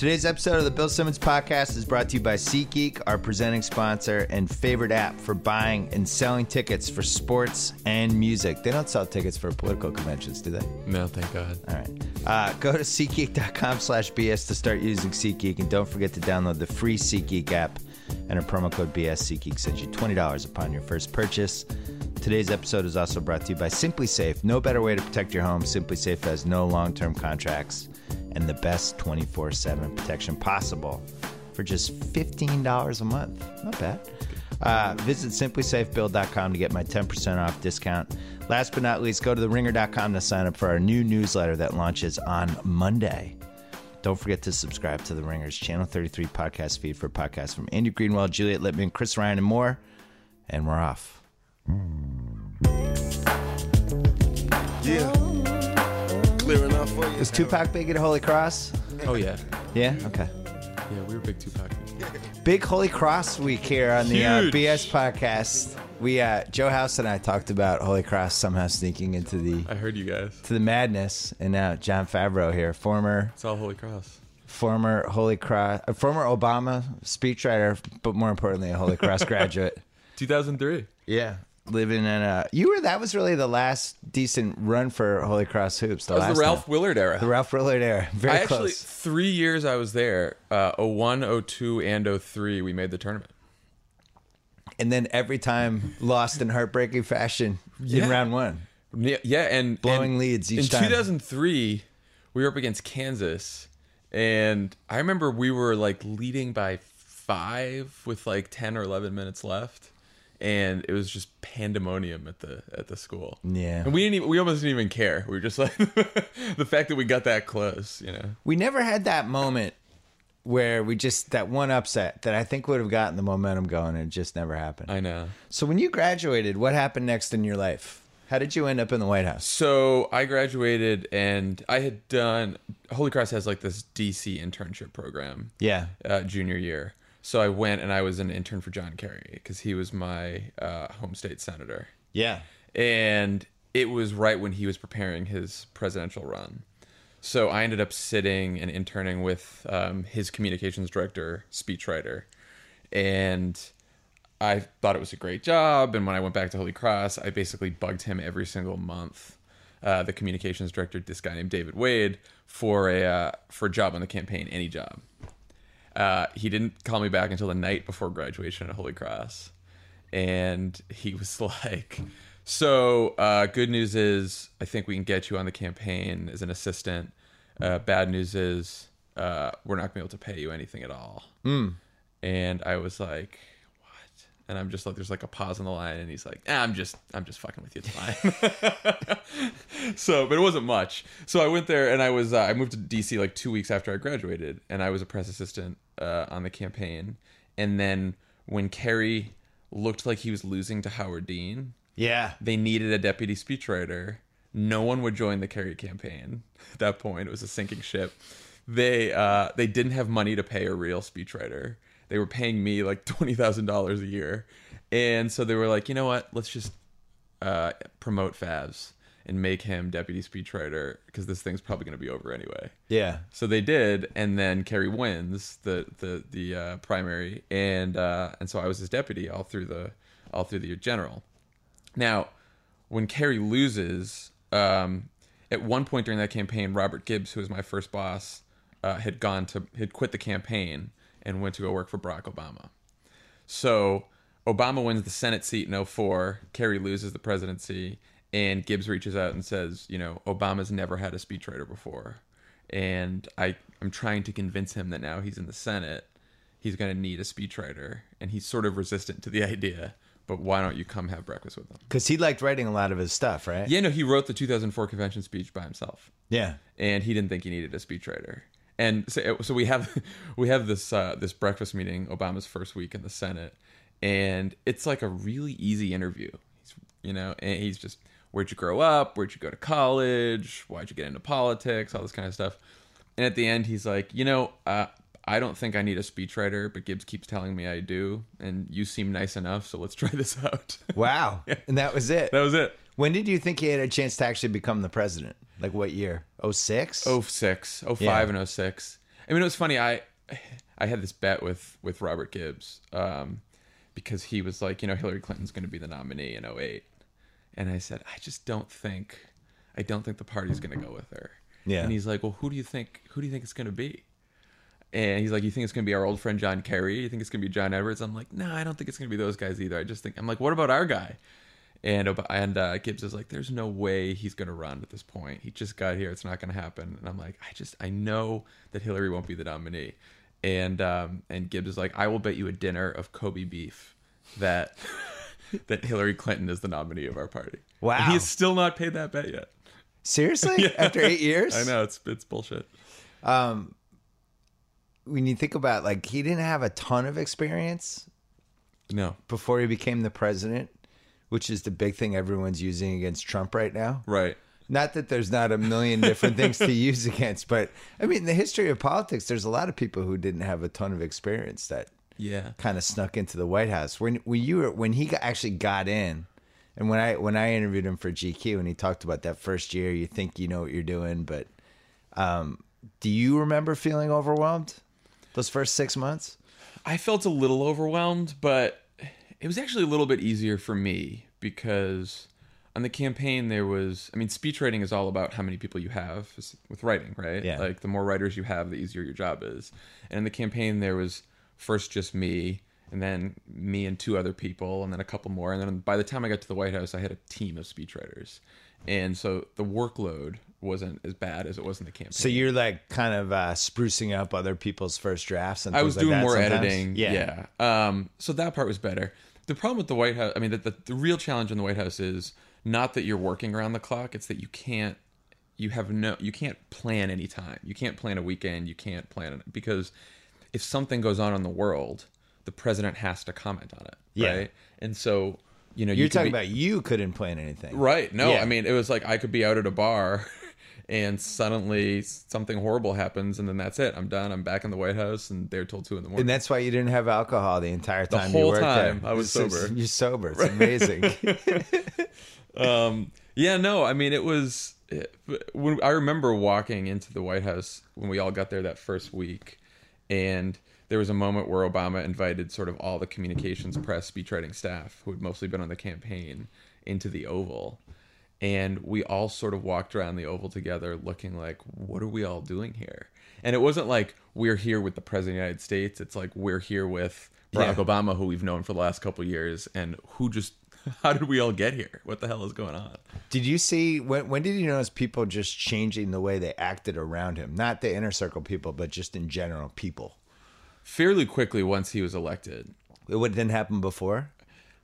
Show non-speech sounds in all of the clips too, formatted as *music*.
Today's episode of the Bill Simmons Podcast is brought to you by SeatGeek, our presenting sponsor and favorite app for buying and selling tickets for sports and music. They don't sell tickets for political conventions, do they? No, thank God. All right. Uh, go to SeatGeek.com slash BS to start using SeatGeek, and don't forget to download the free SeatGeek app. Enter promo code BS. SeatGeek sends you $20 upon your first purchase. Today's episode is also brought to you by SimpliSafe. No better way to protect your home. SimpliSafe has no long-term contracts and the best 24/7 protection possible for just $15 a month. Not bad. Uh, visit simplysafebuild.com to get my 10% off discount. Last but not least, go to theringer.com to sign up for our new newsletter that launches on Monday. Don't forget to subscribe to The Ringer's Channel 33 podcast feed for podcasts from Andrew Greenwald, Juliet Litman, Chris Ryan, and more. And we're off. Yeah. Clear enough for you. Is Tupac big at Holy Cross? Oh yeah, Yeah? Okay. yeah. We were big Tupac. fans. Big Holy Cross week here on the uh, Huge. BS podcast. We uh, Joe House and I talked about Holy Cross somehow sneaking into the I heard you guys. to the madness, and now Jon Favreau here, former It's all Holy Cross. former Holy Cross, uh, former Obama speechwriter, but more importantly, a Holy Cross *laughs* graduate. 2003. Yeah, living in a. You were that was really the last decent run for Holy Cross hoops. The That was last the Ralph one. Willard era. the Ralph Willard era. *laughs* Very I actually close. three years I was there. Uh, 01, 02, and 03, we made the tournament. and then every time lost in heartbreaking fashion Yeah. in round one. Yeah, yeah and Blowing and leads each in time. 2003, we were up against Kansas, and I remember we were like leading by five with like 10 or 11 minutes left, and it was just pandemonium at the at the school. Yeah. and we didn't even, we almost didn't even care. We were just like *laughs* the fact that we got that close, you know. We never had that moment where we just that one upset that I think would have gotten the momentum going, and it just never happened. I know. so when you graduated, what happened next in your life? How did you end up in the White House? So I graduated, and I had done Holy Cross has like this DC internship program. Yeah, uh, junior year. So I went and I was an intern for John Kerry because he was my uh, home state senator. yeah, And it was right when he was preparing his presidential run. So I ended up sitting and interning with um, his communications director, speechwriter. And I thought it was a great job. And when I went back to Holy Cross, I basically bugged him every single month. Uh, the communications director, this guy named David Wade, for a uh, for a job on the campaign, any job. Uh, he didn't call me back until the night before graduation at Holy Cross, and he was *laughs* like, "So, uh, good news is, I think we can get you on the campaign as an assistant. Uh, bad news is, uh, we're not going to be able to pay you anything at all." And I was like? And I'm just like, "There's like a pause on the line," and he's like, ah, "I'm just, I'm just fucking with you. It's fine." *laughs* so but it wasn't much so i went there and i was uh, i moved to dc like two weeks after i graduated and i was a press assistant uh, on the campaign and then when kerry looked like he was losing to howard dean yeah. they needed a deputy speechwriter no one would join the kerry campaign *laughs* at that point it was a sinking ship they uh, they didn't have money to pay a real speechwriter they were paying me like $20000 a year and so they were like you know what let's just uh, promote Favs and make him deputy speechwriter because this thing's probably going to be over anyway. Yeah. So they did, and then Kerry wins the the the uh, primary, and uh, and so I was his deputy all through the all through the general. Now, when Kerry loses, um, at one point during that campaign, Robert Gibbs, who was my first boss, uh, had gone to had quit the campaign and went to go work for Barack Obama. So Obama wins the Senate seat in 04. Kerry loses the presidency. And Gibbs reaches out and says, you know, Obama's never had a speechwriter before. And I, I'm trying to convince him that now he's in the Senate, he's going to need a speechwriter. And he's sort of resistant to the *laughs* idea. But why don't you come have breakfast with him? Because he liked writing a lot of his stuff, right? Yeah, no, he wrote the 2004 convention speech by himself Yeah. and he didn't think he needed a speechwriter. And so, so we have *laughs* we have this uh, this breakfast meeting, Obama's first week in the Senate, and it's like a really easy interview. He's, you know, and he's just where'd you grow up, where'd you go to college, why'd you get into politics, all this kind of stuff. And at the end, he's like, you know, uh, I don't think I need a speechwriter, but Gibbs keeps telling me I do, and you seem nice enough, so let's try this out. *laughs* Wow. And that was it. that was it. When did you think he had a chance to actually become the president? Like what year? 06? 06, 05 Yeah. and 06. I mean, it was funny. I I had this bet with with Robert Gibbs um, because he was like, you know, Hillary Clinton's going to be the nominee in 08. and I said, I just don't think, I don't think the party's going to go with her. Yeah. And he's like, well, who do you think? Who do you think it's going to be? And he's like, you think it's going to be our old friend John Kerry? You think it's going to be John Edwards? I'm like, no, I don't think it's going to be those guys either. I just think I'm like, what about our guy? And and uh, Gibbs is like, there's no way he's going to run at this point. He just got here. It's not going to happen. And I'm like, I just I know that Hillary won't be the nominee. And um, and Gibbs is like, I will bet you a dinner of Kobe beef that *laughs* that Hillary Clinton is the nominee of our party. Wow. And he has still not paid that bet yet. Seriously? *laughs* After eight years? *laughs* I know it's it's bullshit. Um, When you think about like he didn't have a ton of experience No, before he became the president, which is the big thing everyone's using against Trump right now. right. Not that there's not a million different things to *laughs* use against, but I mean, in the history of politics, there's a lot of people who didn't have a ton of experience that Yeah. kind of snuck into the White House. When when you were when he got, actually got in, and when I when I interviewed him for GQ and he talked about that first year, you think you know what you're doing, but um, do you remember feeling overwhelmed those first six months? I felt a little overwhelmed, but it was actually a little bit easier for me because on the campaign there was I mean speech writing is all about how many people you have with writing, right? Yeah. Like the more writers you have, the easier your job is. And in the campaign there was first just me and then me and two other people and then a couple more and then by the time I got to the White House I had a team of speechwriters. And so the workload wasn't as bad as it was in the campaign. So you're like kind of uh, sprucing up other people's first drafts and I was like doing more sometimes? editing. Yeah. yeah. Um, so that part was better. The problem with the White House, I mean, the, the, the real challenge in the White House is not that you're working around the clock. It's that you can't, you have no, you can't plan any time. You can't plan a weekend. You can't plan it because if something goes on in the world, the president has to comment on it. Yeah. Right. And so, you know, You're you talking be- about you couldn't plan anything, Right. No, Yeah. I mean, it was like I could be out at a bar and suddenly something horrible happens and then that's it. I'm done. I'm back in the White House and they're till two in the morning. And that's why you didn't have alcohol the entire time. you whole worked time there. I was sober. You're sober. It's amazing. *laughs* *laughs* um, yeah, no, I mean, it was. It, when I remember walking into the White House when we all got there that first week, and there was a moment where Obama invited sort of all the communications press, speechwriting staff who had mostly been on the campaign into the Oval. And we all sort of walked around the Oval together looking like, what are we all doing here? And it wasn't like we're here with the President of the United States. It's like we're here with Barack Yeah. Obama, who we've known for the last couple of years, and who just, *laughs* how did we all get here? What the hell is going on? Did you see when when did you notice people just changing the way they acted around him? Not the inner circle people, but just in general people. Fairly quickly once he was elected. It what didn't happen before.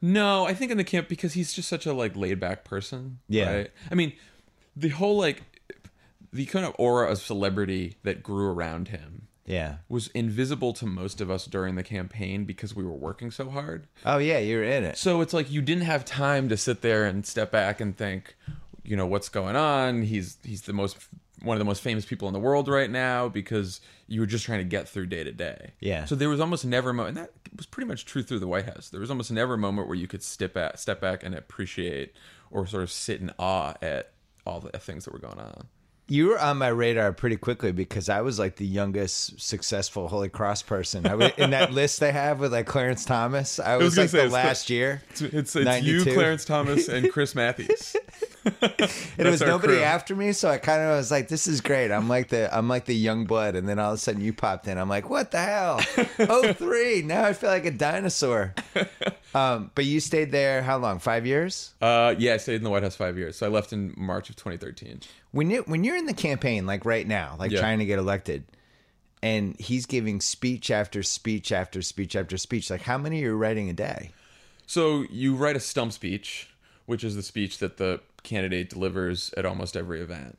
No, I think in the camp because he's just such a like laid back person. Yeah. Right? I mean, the whole like the kind of aura of celebrity that grew around him Yeah. was invisible to most of us during the campaign because we were working so hard. Oh yeah, you're in it. So it's like you didn't have time to sit there and step back and think, you know, what's going on? He's he's the most one of the most famous people in the world right now because you were just trying to get through day to day. Yeah. So there was almost never a moment, and that was pretty much true through the White House. There was almost never a moment where you could step back, step back and appreciate or sort of sit in awe at all the things that were going on. You were on my radar pretty quickly because I was like the youngest successful Holy Cross person. I was, in that list they have with like Clarence Thomas. I was, gonna like say, the last year. It's it's, it's you, Clarence Thomas, and Chris *laughs* Matthews. *laughs* It was nobody crew. after me, so I kind of was like, "This is great." I'm like the I'm like the young blood, and then all of a sudden you popped in. I'm like, "What the hell?" *laughs* oh three. Now I feel like a dinosaur. *laughs* Um, but you stayed there how long? Five years. Uh, yeah, I stayed in the White House five years. So I left in March of 2013. When you when you're in the campaign, like right now, like Yeah. trying to get elected, and he's giving speech after speech after speech after speech. Like, how many are you writing a day? So you write a stump speech, which is the speech that the candidate delivers at almost every event.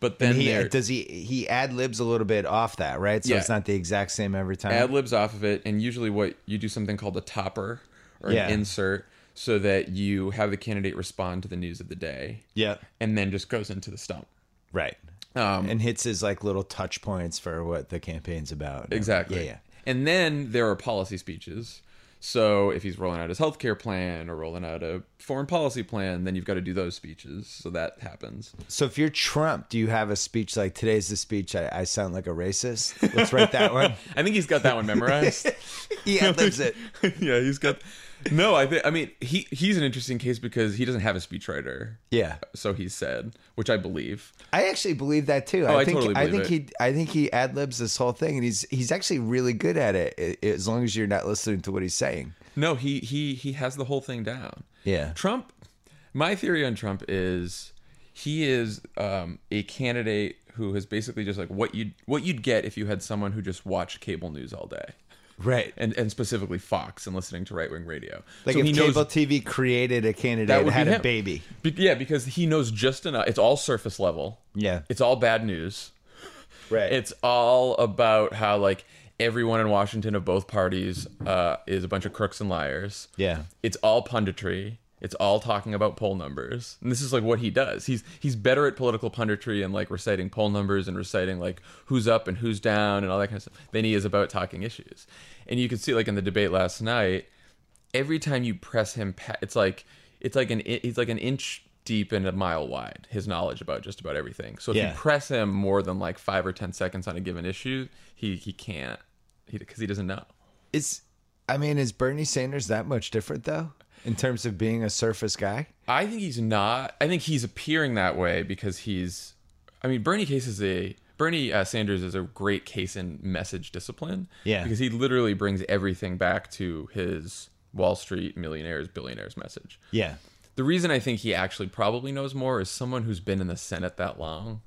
But then He does he he ad libs a little bit off that, right? So Yeah. it's not the exact same every time. ad libs off of it, and usually what you do something called a topper or Yeah. an insert, so that you have the candidate respond to the news of the day, yeah, and then just goes into the stump. right. Um, and hits his like little touch points for what the campaign's about. Exactly. Yeah, yeah. And then there are policy speeches. So if he's rolling out his healthcare plan or rolling out a foreign policy plan, then you've got to do those speeches. So that happens. So if you're Trump, do you have a speech like today's the speech? I, I sound like a racist. Let's write that one. *laughs* I think he's got that one memorized. *laughs* he ad-libs it. *laughs* yeah, he's got. *laughs* No, I think. I mean, he he's an interesting case because he doesn't have a speechwriter. Yeah, So he said, which I believe. I actually believe that too. Oh, I think totally I think he I think he ad libs this whole thing, and he's he's actually really good at it. As long as you're not listening to what he's saying. No, he he he has the whole thing down. Yeah. Trump. My theory on Trump is he is um, a candidate who is basically just like what you what you'd get if you had someone who just watched cable news all day. Right. And, and specifically Fox and listening to right wing radio. Like So if he cable knows- TV created a candidate That that would be had a baby. Be- yeah, because he knows just enough. It's all surface level. Yeah. It's all bad news. Right. It's all about how like everyone in Washington of both parties uh, is a bunch of crooks and liars. Yeah. It's all punditry. It's all talking about poll numbers. And this is like what he does. He's he's better at political punditry and like reciting poll numbers and reciting like who's up and who's down and all that kind of stuff than he is about talking issues. And you can see like in the debate last night, every time you press him it's like it's like an it's like an inch deep and a mile wide his knowledge about just about everything. So if Yeah. you press him more than like 5 or 10 seconds on a given issue, he he can't he cuz he doesn't know. Is I mean, is Bernie Sanders that much different though? In terms of being a surface guy? I think he's not. I think he's appearing that way because he's. I mean, Bernie Case is a Bernie uh, Sanders is a great case in message discipline. Yeah. because he literally brings everything back to his Wall Street millionaires billionaires message. Yeah. The reason I think he actually probably knows more is someone who's been in the Senate that long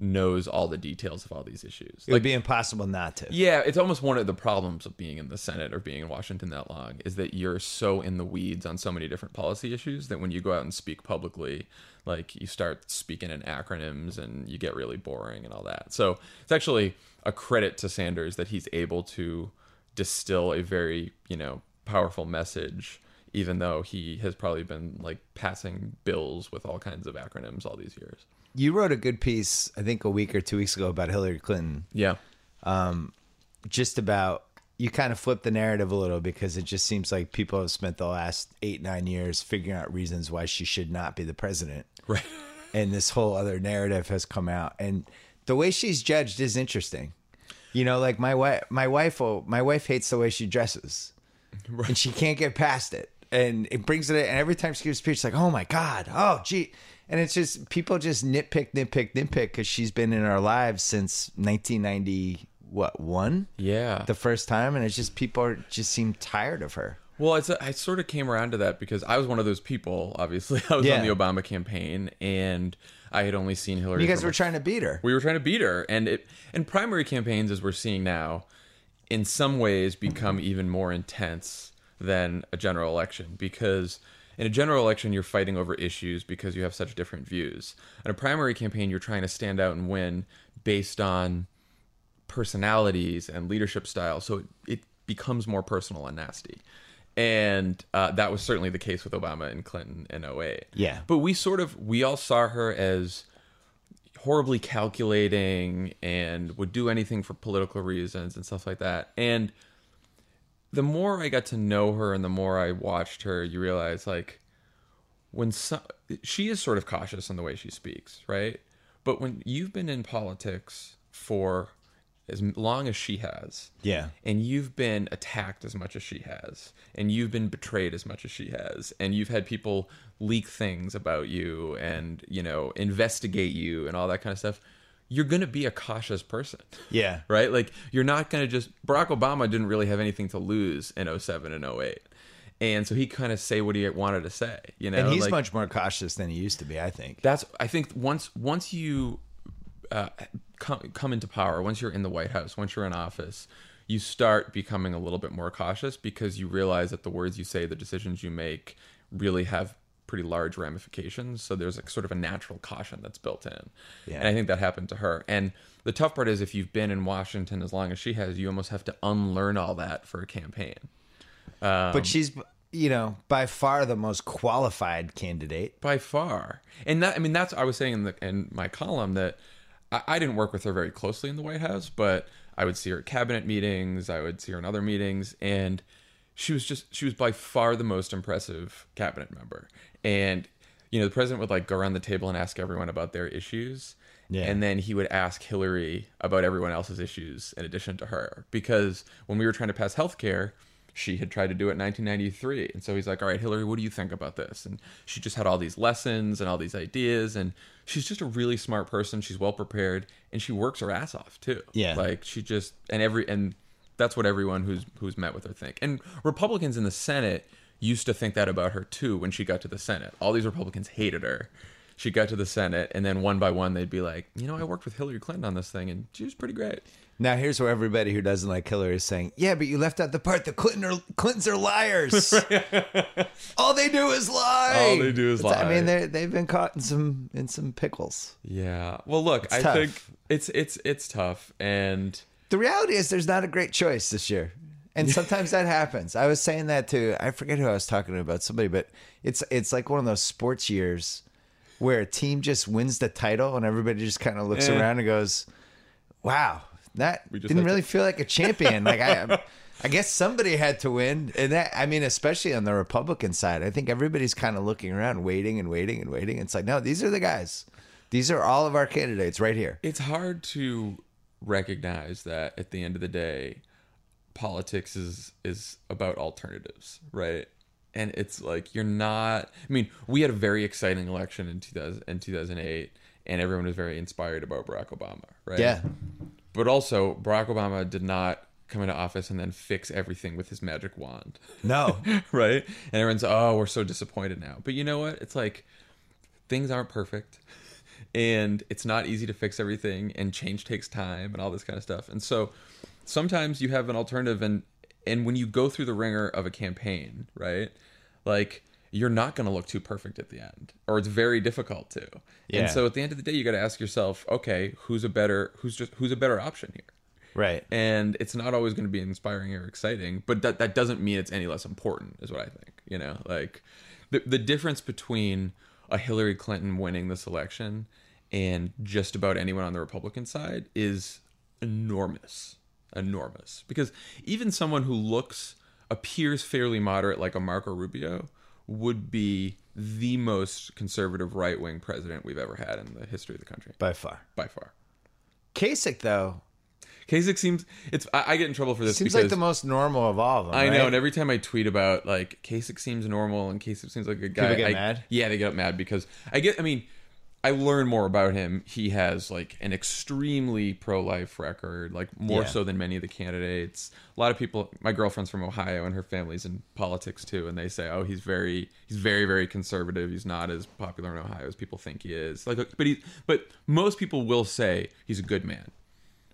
knows all the details of all these issues. It would be impossible not to. Yeah, it's almost one of the problems of being in the Senate or being in Washington that long is that you're so in the weeds on so many different policy issues that when you go out and speak publicly, like you start speaking in acronyms and you get really boring and all that. So it's actually a credit to Sanders that he's able to distill a very, you know, powerful message, even though he has probably been like passing bills with all kinds of acronyms all these years. You wrote a good piece, I think a week or two weeks ago about Hillary Clinton. Yeah. Um, just about you kind of flip the narrative a little because it just seems like people have spent the last eight nine years figuring out reasons why she should not be the president. Right. *laughs* and this whole other narrative has come out. And the way she's judged is interesting. You know like my wife my wife will, my wife hates the way she dresses. And she can't get past it. And it brings it and every time she gives a speech it's like oh my god oh gee and it's just people just nitpick nitpick nitpick because she's been in our lives since 1990 what one Yeah. the first time, and it's just people are, just seem tired of her. Well, it's I sort of came around to that because I was one of those people. Obviously, *laughs* I was Yeah. on the Obama campaign, and I had only seen Hillary. You guys were a- trying to beat her. we were trying to beat her, and it and primary campaigns, as we're seeing now, in some ways become even more intense than a general election because. In a general election, you're fighting over issues because you have such different views. In a primary campaign, you're trying to stand out and win based on personalities and leadership style. So it, it becomes more personal and nasty. And uh, that was certainly the case with Obama and Clinton in 08. Yeah. But we sort of, we all saw her as horribly calculating and would do anything for political reasons and stuff like that. And the more I got to know her and the more I watched her, you realize like when some, she is sort of cautious in the way she speaks, right? But when you've been in politics for as long as she has, Yeah. and you've been attacked as much as she has, and you've been betrayed as much as she has, and you've had people leak things about you and, you know, investigate you and all that kind of stuff, you're going to be a cautious person. Yeah. *laughs* Right? Like, you're not going to just. Barack Obama didn't really have anything to lose in 07 and 08. And so he kind of say what he wanted to say, you know. And he's like, much more cautious than he used to be, I think. that's I think once once you uh, come come into power, once you're in the White House, once you're in office, you start becoming a little bit more cautious because you realize that the words you say, the decisions you make, really have pretty large ramifications. So there's a sort of a natural caution that's built in, Yeah. and I think that happened to her. And the tough part is if you've been in Washington as long as she has, you almost have to unlearn all that for a campaign. Um, but she's, you know, by far the most qualified candidate. by far. And that I mean that's I was saying in the in my column that I, I didn't work with her very closely in the White House, but I would see her at cabinet meetings, I would see her in other meetings, and she was just she was by far the most impressive cabinet member and you know the president would like go around the table and ask everyone about their issues Yeah. and then he would ask hillary about everyone else's issues in addition to her because when we were trying to pass health care she had tried to do it in 1993 and so he's like all right hillary what do you think about this and she just had all these lessons and all these ideas and she's just a really smart person she's well prepared and she works her ass off too Yeah. like she just and every and that's what everyone who's who's met with her think. And Republicans in the Senate used to think that about her too when she got to the Senate. All these Republicans hated her. She got to the Senate, and then one by one they'd be like, you know, I worked with Hillary Clinton on this thing, and she was pretty great. Now here's where everybody who doesn't like Hillary is saying, "Yeah, but you left out the part that Clinton are, Clintons are liars. *laughs* All they do is lie. All they do is It's- I mean, they they've been caught in some in some pickles. Yeah. Well, look, I tough. think it's it's it's tough, and The reality is, there's not a great choice this year, and sometimes that happens. I was saying that to I forget who I was talking to about somebody, but it's it's like one of those sports years where a team just wins the title and everybody just kind of looks Eh. around and goes, "Wow, that didn't had to- really feel like a champion." like I. I guess somebody had to win, and that I mean, especially on the Republican side, I think everybody's kind of looking around, waiting and waiting and waiting. It's like, no, these are the guys. These are all of our candidates right here. it's hard to recognize that at the end of the day politics is is about alternatives right and it's like you're not i mean we had a very exciting election in 2000 in 2008 and everyone was very inspired about barack obama right Yeah, but also barack obama did not come into office and then fix everything with his magic wand no, *laughs* right? And everyone's, oh, we're so disappointed now. But you know what? It's like things aren't perfect, and it's not easy to fix everything, and change takes time, and all this kind of stuff. And so sometimes you have an alternative, and and when you go through the ringer of a campaign, right? Like you're not going to look too perfect at the end, or it's very difficult to. Yeah. And so at the end of the day, you got to ask yourself, okay, who's a better, who's just who's a better option here? right. and it's not always going to be inspiring or exciting but that that doesn't mean it's any less important is what i think you know like the the difference between a hillary clinton winning this election and just about anyone on the republican side is enormous enormous because even someone who looks appears fairly moderate like a marco rubio would be the most conservative right-wing president we've ever had in the history of the country By far. by far Kasich, though, Kasich seems it's I, I get in trouble for this seems because like the most normal of all of them. I know, and every time I tweet about like Kasich seems normal and Kasich seems like a guy, People get I- mad? Yeah, they get mad because I get. I mean, I learn more about him. He has like an extremely pro-life record, like more Yeah. so than many of the candidates. A lot of people. My girlfriend's from Ohio, and her family's in politics too, and they say, "Oh, he's very, he's very, very conservative. He's not as popular in Ohio as people think he is." Like, but he, but most people will say he's a good man.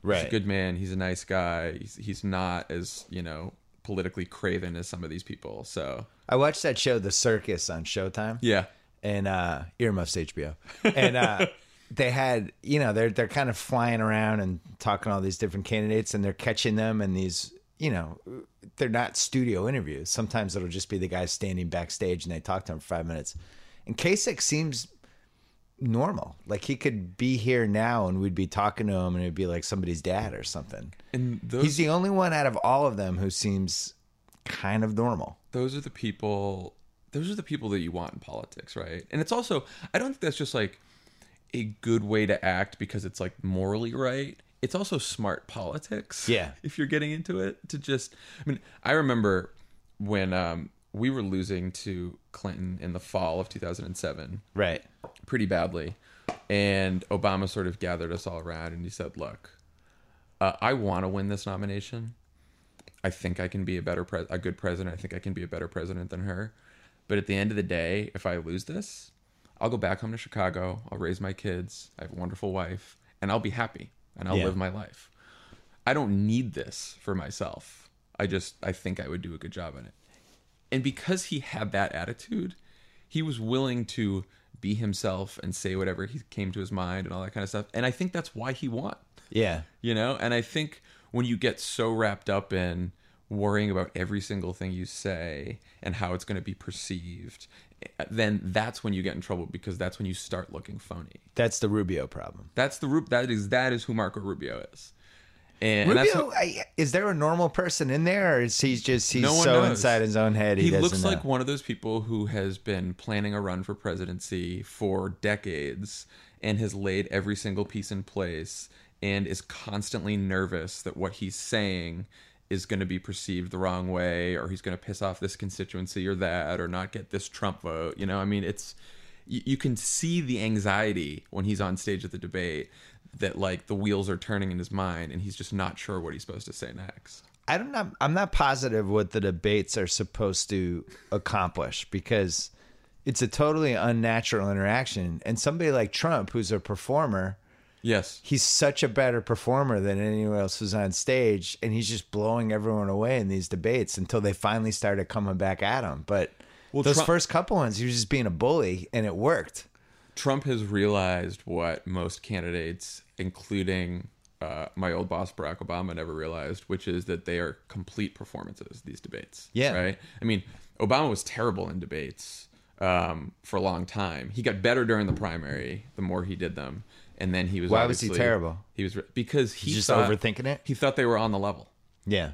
Right. He's a good man. He's a nice guy. He's, he's not as you know politically craven as some of these people. So I watched that show, The Circus, on Showtime. yeah, and uh earmuffs HBO. *laughs* And uh they had, you know, they're they're kind of flying around and talking to all these different candidates and they're catching them and these, you know, they're not studio interviews. Sometimes it'll just be the guy standing backstage and they talk to him for five minutes. And Kasich seems normal. Like he could be here now and we'd be talking to him and it'd be like somebody's dad or something. and those He's the only one out of all of them who seems kind of normal. those are the people. Those are the people that you want in politics, right? And it's also I don't think that's just like a good way to act because it's like morally right. It's also smart politics. Yeah. *laughs* If you're getting into it to just I mean, I remember when um we were losing to Clinton in the fall of 2007 Right. pretty badly. And Obama sort of gathered us all around and he said, Look, uh, I want to win this nomination. I think I can be a better pres- a good president. I think I can be a better president than her. But at the end of the day, if I lose this, I'll go back home to Chicago. I'll raise my kids. I have a wonderful wife, and I'll be happy and I'll Yeah. live my life. I don't need this for myself. I just I think I would do a good job in it. And because he had that attitude, he was willing to be himself and say whatever he came to his mind and all that kind of stuff. And I think that's why he won Yeah. you know and i think when you get so wrapped up in worrying about every single thing you say and how it's going to be perceived then that's when you get in trouble because that's when you start looking phony That's the Rubio problem. that's the Ru- that is that is who marco rubio is And, Rubio, I, is there a normal person in there, or is he just he's No so knows. inside his own head? He, he looks know. like one of those people who has been planning a run for presidency for decades and has laid every single piece in place and is constantly nervous that what he's saying is going to be perceived the wrong way or he's going to piss off this constituency or that or not get this Trump vote. You know, I mean, it's you, you can see the anxiety when he's on stage at the debate that like the wheels are turning in his mind and he's just not sure what he's supposed to say next. I don't know. I'm not positive what the debates are supposed to accomplish because it's a totally unnatural interaction. And somebody like Trump, who's a performer, Yes. he's such a better performer than anyone else who's on stage, and he's just blowing everyone away in these debates until they finally started coming back at him. But Well, those Trump- first couple ones, he was just being a bully, and it worked. Trump has realized what most candidates, including uh, my old boss Barack Obama, never realized, which is that they are complete performances. These debates, Yeah. right. I mean, Obama was terrible in debates um, for a long time. He got better during the primary the more he did them, and then he was. Why was he terrible? He was because he He's just thought- overthinking it? He thought they were on the level. Yeah.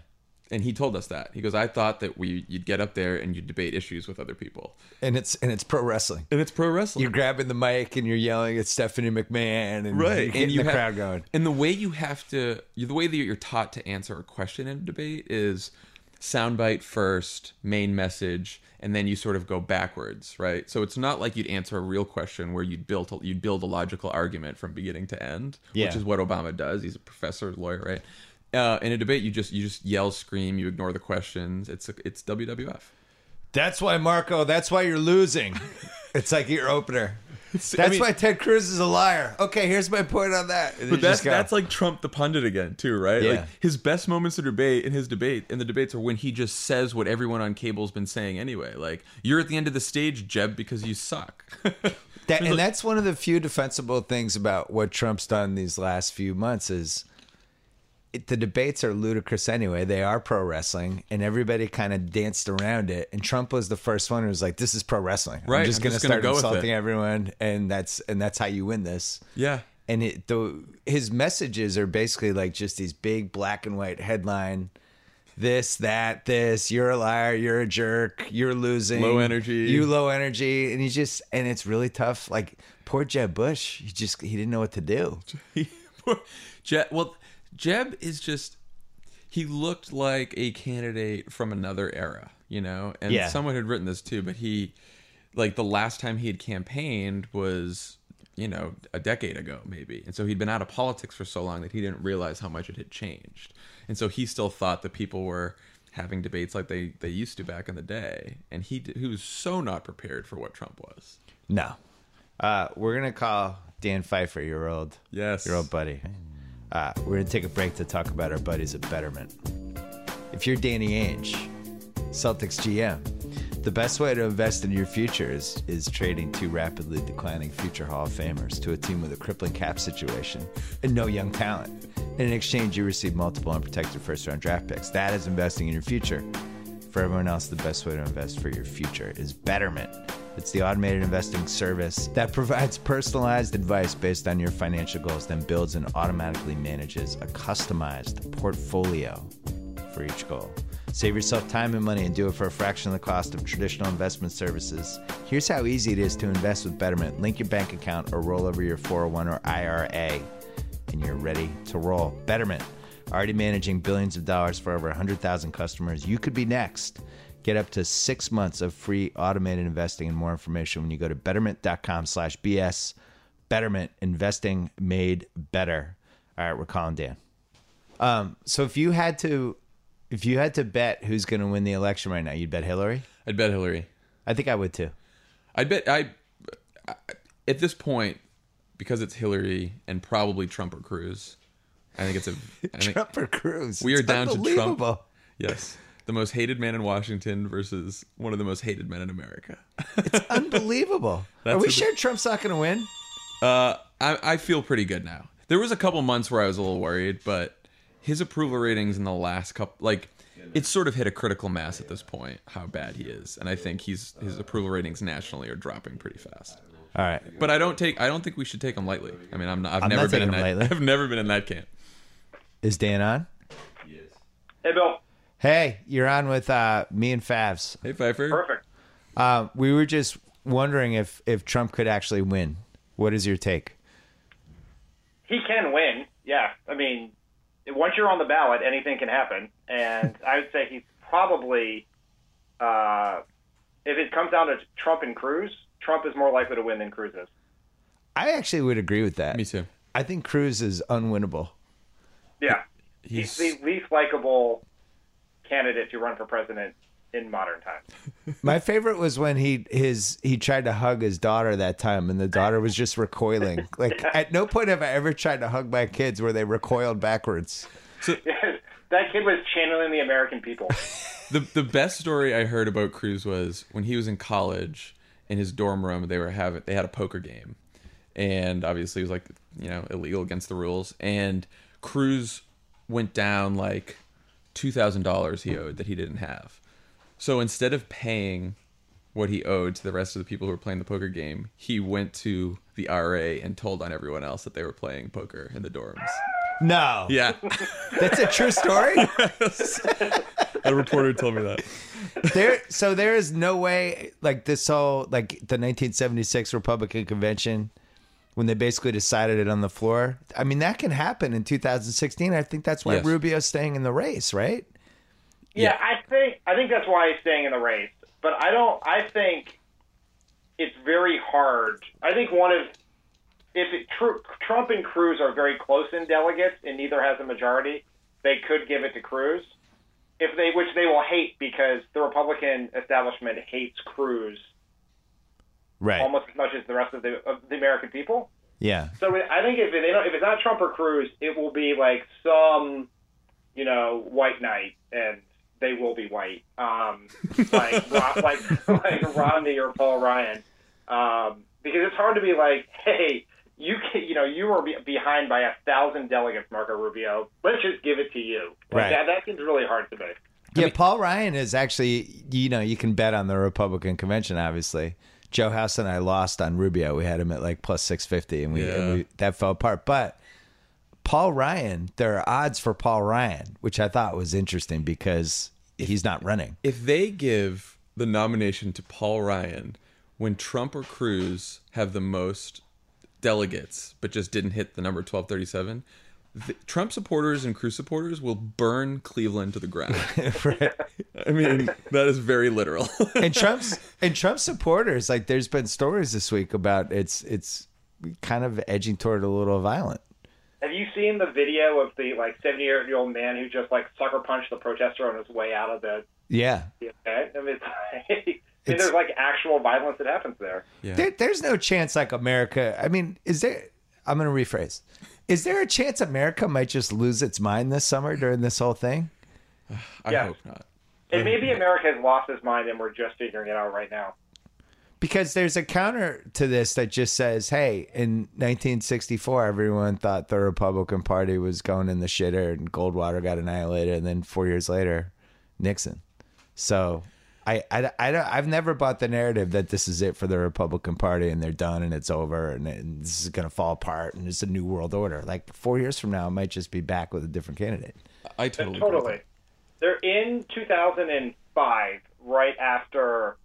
And he told us that. He goes, I thought that we you'd get up there and you'd debate issues with other people. And it's and it's pro wrestling. And it's pro wrestling. You're grabbing the mic and you're yelling at Stephanie McMahon and right you're and you the have- crowd going. and the way you have to the way that you're taught to answer a question in a debate is soundbite first main message and then you sort of go backwards right so it's not like you'd answer a real question where you'd build a, you'd build a logical argument from beginning to end Yeah. which is what obama does he's a professor lawyer right uh, in a debate you just you just yell scream you ignore the questions it's it's wwf That's why Marco. That's why you're losing. *laughs* it's like your opener. That's I mean- why Ted Cruz is a liar. Okay, here's my point on that. But that's that's like Trump the pundit again too, right? Yeah. Like his best moments of debate in his debate in the debates are when he just says what everyone on cable's been saying anyway. Like you're at the end of the stage, Jeb, because you suck. That, *laughs* and that's one of the few defensible things about what Trump's done these last few months is it, the debates are ludicrous anyway. They are pro wrestling, and everybody kind of danced around it. And Trump was the first one who was like, "This is pro wrestling. Right, I'm just I'm going to just gonna start go insulting everyone, and that's and that's how you win this." yeah. and it the his messages are basically like just these big black and white headline this that this you're a liar you're a jerk you're losing Low energy. you low energy and he just and it's really tough like poor jeb bush he just he didn't know what to do *laughs* Jeb, well, Jeb is just he looked like a candidate from another era, you know. And Yeah. someone had written this too, but he like the last time he had campaigned was you know a decade ago maybe. And so he'd been out of politics for so long that he didn't realize how much it had changed. And so he still thought that people were having debates like they they used to back in the day. And he he was so not prepared for what trump was. No. Uh we're gonna call dan pfeiffer your old yes. your old buddy uh we're gonna take a break to talk about our buddies at betterment if you're danny ainge celtics gm the best way to invest in your future is, is trading two rapidly declining future Hall of Famers to a team with a crippling cap situation and no young talent. And In exchange, you receive multiple unprotected first round draft picks. That is investing in your future. For everyone else, the best way to invest for your future is Betterment. It's the automated investing service that provides personalized advice based on your financial goals, then builds and automatically manages a customized portfolio for each goal. Save yourself time and money and do it for a fraction of the cost of traditional investment services. Here's how easy it is to invest with Betterment. Link your bank account or roll over your 401 or IRA, and you're ready to roll. Betterment, already managing billions of dollars for over 100,000 customers. You could be next. Get up to six months of free automated investing and more information when you go to betterment.com slash BS. Betterment, investing made better. All right, we're calling Dan. Um, so if you had to, if you had to bet who's going to win the election right now, you'd bet Hillary. i'd bet hillary I think I would too. I'd bet I, I at this point because it's Hillary and probably Trump or Cruz. I think it's a I think, *laughs* Trump or Cruz? we are It's down to Trump. Yes, the most hated man in Washington versus one of the most hated men in America. It's *laughs* unbelievable. That's are we a- sure Trump's not going to win? Uh, I, I feel pretty good now. There was a couple months where I was a little worried, but his approval ratings in the last couple, like, it's sort of hit a critical mass at this point. How bad he is, and I think he's his approval ratings nationally are dropping pretty fast. All right. But I don't take. I don't think we should take him lightly. I mean, I'm not. I've I'm never not been in that. lightly. *laughs* I've never been in that camp. Is Dan on? Yes. Hey, Bill. Hey, you're on with uh, me and Favs. Hey, Pfeiffer. Perfect. Uh, we were just wondering if if Trump could actually win. What is your take? He can win. Yeah. I mean, once you're on the ballot, anything can happen. And I would say he's probably, uh, if it comes down to Trump and Cruz, Trump is more likely to win than Cruz is. I actually would agree with that. Me too. I think Cruz is unwinnable. Yeah. He's, He's the least likable candidate to run for president in modern times. *laughs* My favorite was when he his he tried to hug his daughter that time, and the daughter was just recoiling. *laughs* Like at no point have I ever tried to hug my kids where they recoiled backwards. So *laughs* that kid was channeling the American people. the the best story I heard about Cruz was when he was in college in his dorm room. They were having they had a poker game, and obviously it was like you know illegal against the rules. And Cruz went down like two thousand dollars he owed that he didn't have. So instead of paying what he owed to the rest of the people who were playing the poker game, he went to the RA and told on everyone else that they were playing poker in the dorms. No, Yeah, *laughs* that's a true story. *laughs* a reporter told me that. there, so there is no way like this whole like the 1976 Republican convention when they basically decided it on the floor. I mean, that can happen in 2016. I think that's why Yes. Rubio's staying in the race, right? Yeah, I think I think that's why he's staying in the race. But I don't. I think it's very hard. I think one of if it, Tr- Trump and Cruz are very close in delegates, and neither has a majority, they could give it to Cruz. If they, which they will hate because the Republican establishment hates Cruz Right. almost as much as the rest of the of the American people. Yeah. So I think if they don't, if it's not Trump or Cruz, it will be like some, you know, white knight, and they will be white, um, *laughs* like Ro- like like Romney or Paul Ryan, um, because it's hard to be like, hey, you can, you know, you were be- behind by a thousand delegates, Marco Rubio. Let's just give it to you. Like Right. that, that seems really hard to me. Yeah, Paul Ryan is actually, you know, you can bet on the Republican convention, obviously. Joe House and I lost on Rubio. We had him at like plus 650, and we, and we that fell apart. But Paul Ryan, there are odds for Paul Ryan, which I thought was interesting because he's not running. if they give the nomination to Paul Ryan when Trump or Cruz have the most delegates but just didn't hit the number 1237, the, Trump supporters and Cruz supporters will burn Cleveland to the ground. *laughs* I mean, that is very literal. and *laughs* Trump's and Trump's supporters, like there's been stories this week about it's it's kind of edging toward a little violent. Have you seen the video of the like seventy year old man who just like sucker punched the protester on his way out of the Yeah. the event? I mean, it's, *laughs* I mean, It's- there's like actual violence that happens there. yeah. There, there's no chance like America. I mean, is there? I'm going to rephrase. Is there a chance America might just lose its mind this summer during this whole thing? I Yeah. hope not. And maybe America has lost its mind and we're just figuring it out right now. Because there's a counter to this that just says, "Hey, in 1964, everyone thought the Republican Party was going in the shitter, and Goldwater got annihilated, and then four years later, Nixon." So, I, I, I don't, I've never bought the narrative that this is it for the Republican Party and they're done and it's over and, and this is going to fall apart and it's a new world order. Like four years from now, it might just be back with a different candidate. I totally. agree Totally. They're in 2005, right after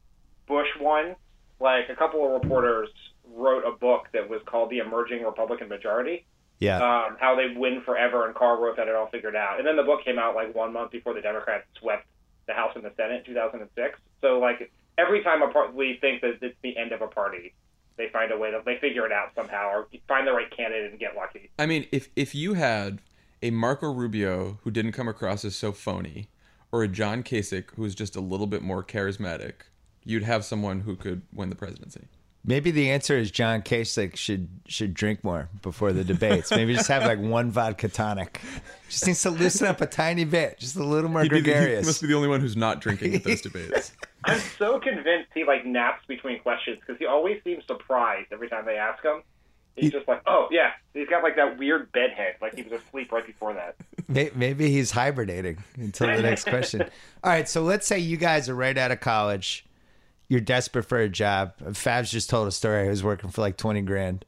Bush won. Like a couple of reporters wrote a book that was called "The Emerging Republican Majority." Yeah. um, how they win forever, and Karl Rove that it all figured out. And then the book came out like one month before the Democrats swept the House and the Senate in 2006. So like every time a part we think that it's the end of a party, they find a way to they figure it out somehow or find the right candidate and get lucky. I mean, if if you had a Marco Rubio who didn't come across as so phony, or a John Kasich who was just a little bit more charismatic, you'd have someone who could win the presidency. Maybe the answer is John Kasich should should drink more before the debates. Maybe just have like one vodka tonic. Just needs to loosen up a tiny bit, just a little more He'd be the- he gregarious. must be the only one who's not drinking at those *laughs* debates. I'm so convinced he like naps between questions because he always seems surprised every time they ask him. He's just like, oh yeah, he's got like that weird bed head, like he was asleep right before that. May- Maybe he's hibernating until the next question. *laughs* All right, so let's say you guys are right out of college. You're desperate for a job. Favs just told a story. He was working for like 20 grand.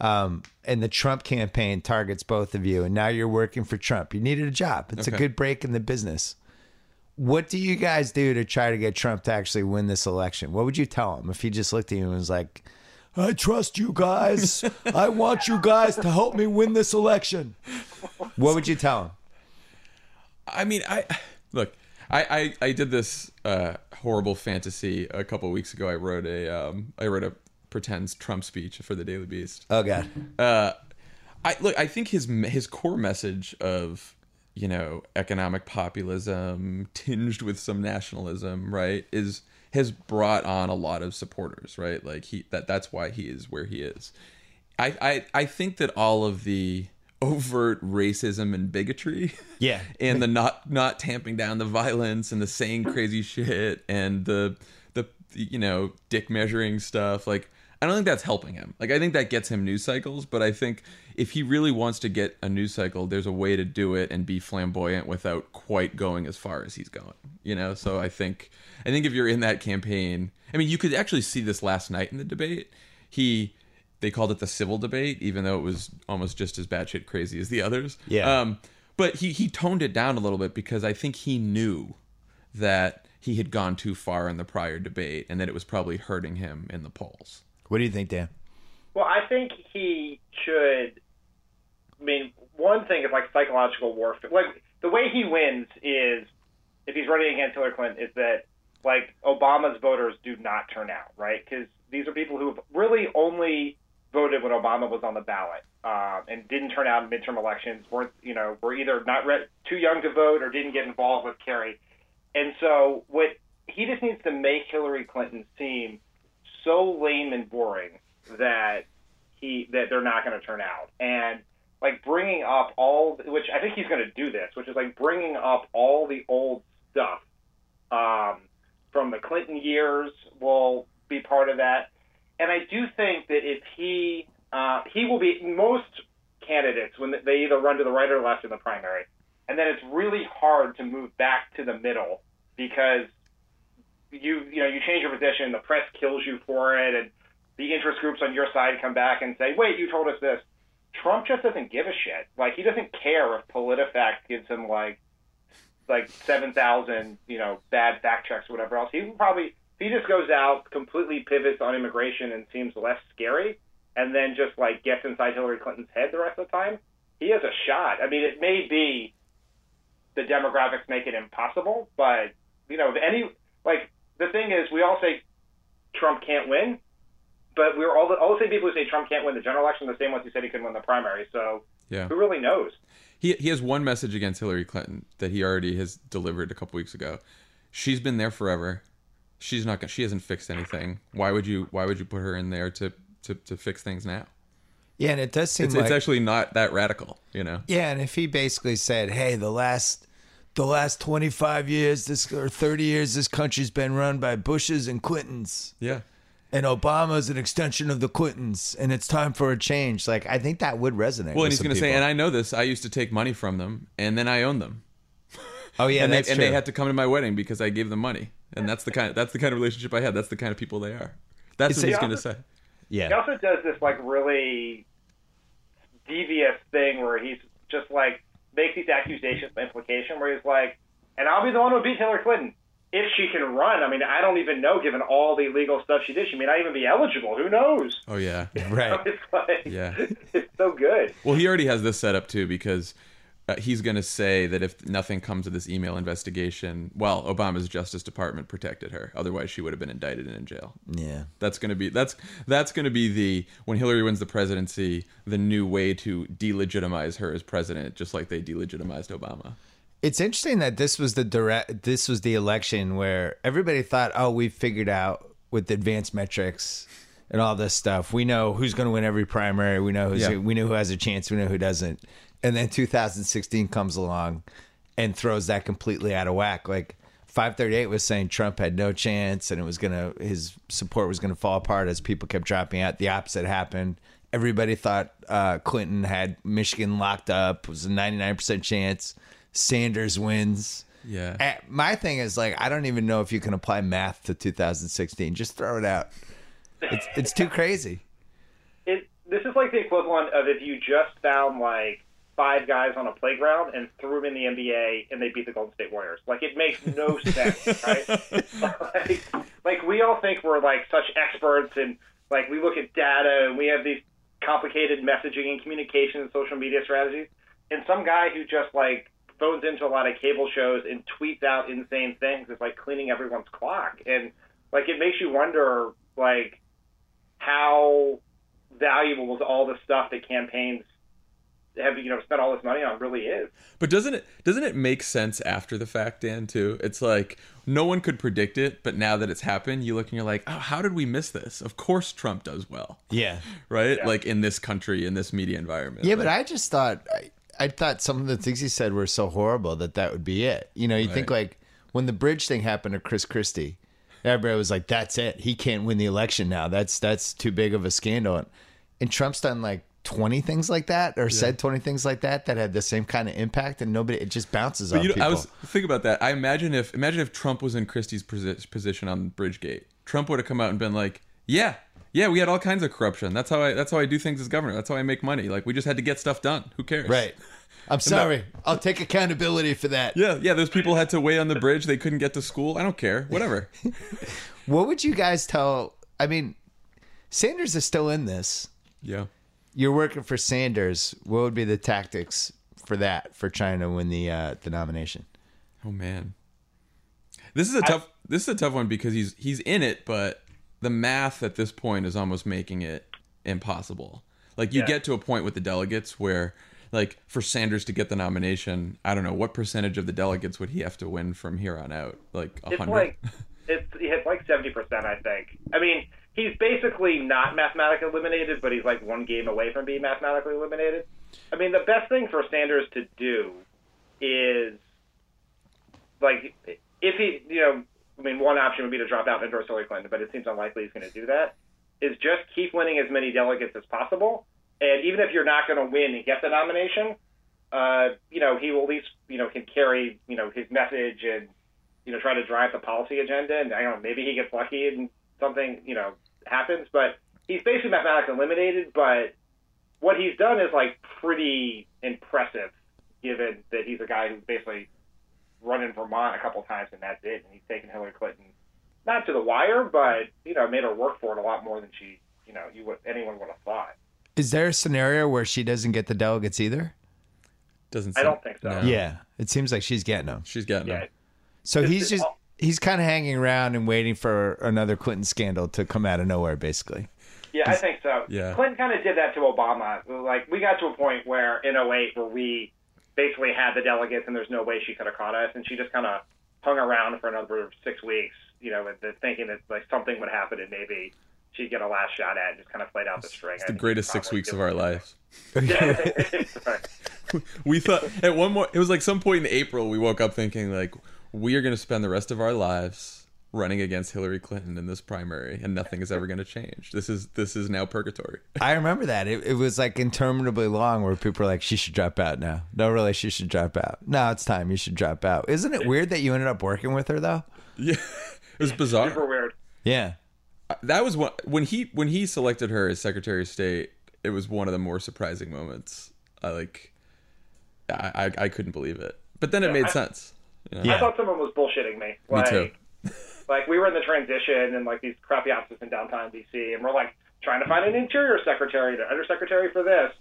Um, and the Trump campaign targets both of you, and now you're working for Trump. You needed a job. It's a good break in the business. What do you guys do to try to get Trump to actually win this election? What would you tell him if he just looked at you and was like, I trust you guys. *laughs* I want you guys to help me win this election. What would you tell him? I mean, I look. I I, I did this uh, horrible fantasy a couple weeks ago. I wrote a um, I wrote a pretend Trump speech for the Daily Beast. Oh God. Uh, I look. I think his his core message of you know economic populism tinged with some nationalism, right, is has brought on a lot of supporters, right? Like he that that's why he is where he is. I I I think that all of the overt racism and bigotry *laughs* Yeah. and the not not tamping down the violence and the saying crazy shit and the the you know dick measuring stuff like I don't think that's helping him. Like I think that gets him news cycles, but I think if he really wants to get a news cycle, there's a way to do it and be flamboyant without quite going as far as he's going. You know, so I think I think if you're in that campaign, I mean, you could actually see this last night in the debate. He they called it the civil debate, even though it was almost just as batshit crazy as the others. Yeah. Um, but he he toned it down a little bit because I think he knew that he had gone too far in the prior debate and that it was probably hurting him in the polls. What do you think, Dan? Well, I think he should. I mean, one thing is like psychological warfare. Like the way he wins is, if he's running against Hillary Clinton, is that like Obama's voters do not turn out, right? Because these are people who have really only voted when Obama was on the ballot um, and didn't turn out in midterm elections. weren't you know were either not re- too young to vote or didn't get involved with Kerry. And so what he just needs to make Hillary Clinton seem so lame and boring that he that they're not going to turn out and like bringing up all which I think he's going to do this which is like bringing up all the old stuff um, from the Clinton years will be part of that and I do think that if he uh, he will be most candidates when they either run to the right or left in the primary and then it's really hard to move back to the middle because you you know you change your position, the press kills you for it, and the interest groups on your side come back and say, "Wait, you told us this." Trump just doesn't give a shit. Like he doesn't care if PolitiFact gives him like like seven thousand you know bad fact checks or whatever else. He will probably he just goes out completely pivots on immigration and seems less scary, and then just like gets inside Hillary Clinton's head the rest of the time. He has a shot. I mean, it may be the demographics make it impossible, but you know, any like the thing is, we all say Trump can't win, but we're all the all the same people who say Trump can't win the general election, the same ones who said he couldn't win the primary. So Yeah. who really knows? He he has one message against Hillary Clinton that he already has delivered a couple weeks ago. She's been there forever. She's not gonna, she hasn't fixed anything. Why would you why would you put her in there to to, to fix things now? Yeah, and it does seem It's, like it's actually not that radical, you know. Yeah, and if he basically said, "Hey, the last the last 25 years this or 30 years this country's been run by Bushes and Clintons Yeah. and Obama's an extension of the Clintons and it's time for a change." Like I think that would resonate. Well, and he's going to say, and I know this. I used to take money from them, and then I owned them, "Oh yeah, and they and true." they had to come to my wedding because I gave them money, and that's the kind that's the kind of relationship I had. That's the kind of people they are. That's It's what he's going to say. Yeah. He also does this like really devious thing where he's just like makes these accusations of implication where he's like, and I'll be the one who beat Hillary Clinton. If she can run, I mean, I don't even know, given all the illegal stuff she did. She may not even be eligible. Who knows? Oh yeah, *laughs* Right. It's like, Yeah. *laughs* it's so good. Well, he already has this set up too because uh, he's going to say that if nothing comes of this email investigation, well, Obama's Justice Department protected her. Otherwise, she would have been indicted and in jail. Yeah. That's going to be that's that's going to be the when Hillary wins the presidency, the new way to delegitimize her as president, just like they delegitimized Obama. It's interesting that this was the direct this was the election where everybody thought, "Oh, we've figured out with advanced metrics and all this stuff. We know who's going to win every primary. We know who's Yeah. we know who has a chance, we know who doesn't." And then 2016 comes along and throws that completely out of whack. Like 538 was saying Trump had no chance and it was going to his support was going to fall apart as people kept dropping out. The opposite happened. Everybody thought uh, Clinton had Michigan locked up. It was a 99% chance. Sanders wins. Yeah. Eh, My thing is like I don't even know if you can apply math to 2016. Just throw it out. It's it's too crazy. It this is like the equivalent of if you just found like five guys on a playground and threw them in the NBA and they beat the Golden State Warriors. Like it makes no *laughs* sense, right? like, like we all think we're like such experts and like we look at data and we have these complicated messaging and communication and social media strategies. And some guy who just like phones into a lot of cable shows and tweets out insane things is like cleaning everyone's clock. And like it makes you wonder like how valuable was all the stuff that campaigns have you know spent all this money on really is. But doesn't it doesn't it make sense after the fact, Dan? Too, it's like no one could predict it, but now that it's happened, you look and you're like, oh, how did we miss this? Of course, Trump does well, Yeah. right? Yeah. Like in this country, in this media environment. Yeah, Like, but I just thought I, I thought some of the things he said were so horrible that that would be it. You know, you think like when the bridge thing happened to Chris Christie, everybody was like, "That's it. He can't win the election now. That's that's too big of a scandal." And Trump's done like twenty things like that, or said twenty things like that that had the same kind of impact, and nobody it just bounces But on you know, people. I was think about that. I imagine if imagine if Trump was in Christie's posi- position on Bridgegate, Trump would have come out and been like, "Yeah, yeah, we had all kinds of corruption. That's how I that's how I do things as governor. That's how I make money. Like we just had to get stuff done. Who cares?" right. *laughs* I'm sorry. I'll take accountability for that. Yeah, yeah. Those people had to wait on the bridge. They couldn't get to school. I don't care. Whatever. *laughs* What would you guys tell? I mean, Sanders is still in this. yeah. You're working for Sanders. What would be the tactics for that for trying to win the uh, the nomination? Oh man, this is a tough. This is a tough one because he's he's in it, but the math at this point is almost making it impossible. Like you Yeah. get to a point with the delegates where, like, for Sanders to get the nomination, I don't know what percentage of the delegates would he have to win from here on out. Like a hundred. like it's it's like seventy percent, I think. I mean, he's basically not mathematically eliminated, but he's like one game away from being mathematically eliminated. I mean, the best thing for Sanders to do is like if he, you know, I mean, one option would be to drop out and endorse Hillary Clinton, but it seems unlikely he's going to do that. Is just keep winning as many delegates as possible, and even if you're not going to win and get the nomination, uh, you know, he will at least, you know, can carry, you know, his message and you know, try to drive the policy agenda. And I don't know, maybe he gets lucky and something, you know, happens. But he's basically mathematically eliminated. But what he's done is like pretty impressive, given that he's a guy who's basically run in Vermont a couple times and that's it. And he's taken Hillary Clinton not to the wire, but you know, made her work for it a lot more than she, you know, you would anyone would have thought. Is there a scenario where she doesn't get the delegates either? Doesn't. I don't think so. No. Yeah, it seems like she's getting them. She's getting Yeah. them. So It's- he's it's just all- he's kind of hanging around and waiting for another Clinton scandal to come out of nowhere, basically. Yeah, I think so. Yeah. Clinton kind of did that to Obama. Like we got to a point where in 08 where we basically had the delegates and there's no way she could have caught us, and she just kind of hung around for another six weeks, you know, with the, thinking that like something would happen and maybe she'd get a last shot at it and just kind of played out the string. It's the greatest six weeks of our lives. *laughs* *laughs* life. *laughs* we thought at one more it was like some point in april we woke up thinking like we are going to spend the rest of our lives running against hillary clinton in this primary and nothing is ever going to change this is this is now purgatory *laughs* I remember that. It, it was like interminably long where people were like, she should drop out now. No, really, she should drop out. No, it's time. You should drop out. Isn't it weird that you ended up working with her, though? yeah *laughs* it was bizarre. Super bizarre weird. Yeah. that was one when he when he selected her as secretary of state it was one of the more surprising moments i like i i, I couldn't believe it but then it Yeah, made I- sense you know? Yeah. I thought someone was bullshitting me. Me too. like we were in the transition and like these crappy offices in downtown DC, and we're like trying to find an interior secretary, the undersecretary for this,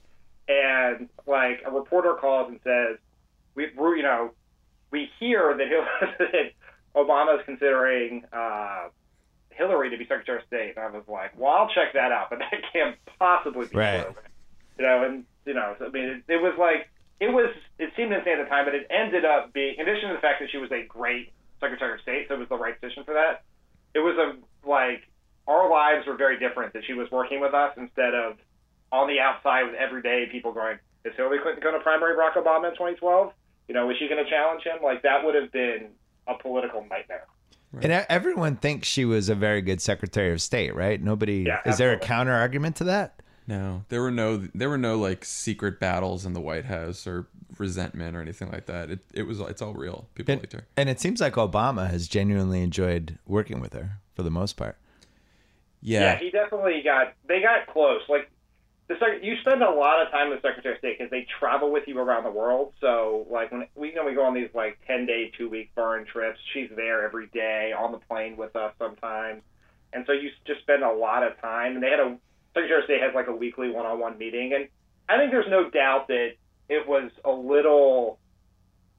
and like a reporter calls and says, "We, we're, you know, we hear that, Hil- *laughs* that Obama's considering uh, Hillary to be Secretary of State." And I was like, "Well, I'll check that out, but that *laughs* can't possibly be Right. true." You know, and you know, so, I mean, it, it was like it was. It seemed insane at the time, but it ended up being, in addition to the fact that she was a great Secretary of State, so it was the right decision for that. It was a like our lives were very different that she was working with us instead of on the outside with everyday people going, "Is Hillary Clinton going to primary Barack Obama in 2012? You know, is she going to challenge him?" Like that would have been a political nightmare. And everyone thinks she was a very good Secretary of State, right? Nobody. Yeah, is there a counter argument to that? No, there were no there were no like secret battles in the White House or resentment or anything like that. It it was it's all real. People And, liked her. and it seems like Obama has genuinely enjoyed working with her for the most part. Yeah, Yeah, he definitely got. They got close. Like the sec- you spend a lot of time with Secretary of State because they travel with you around the world. So like when we you know we go on these like ten day, two week foreign trips, she's there every day on the plane with us sometimes, and so you just spend a lot of time. And they had a Secretary of State has like a weekly one on one meeting, and I think there's no doubt that it was a little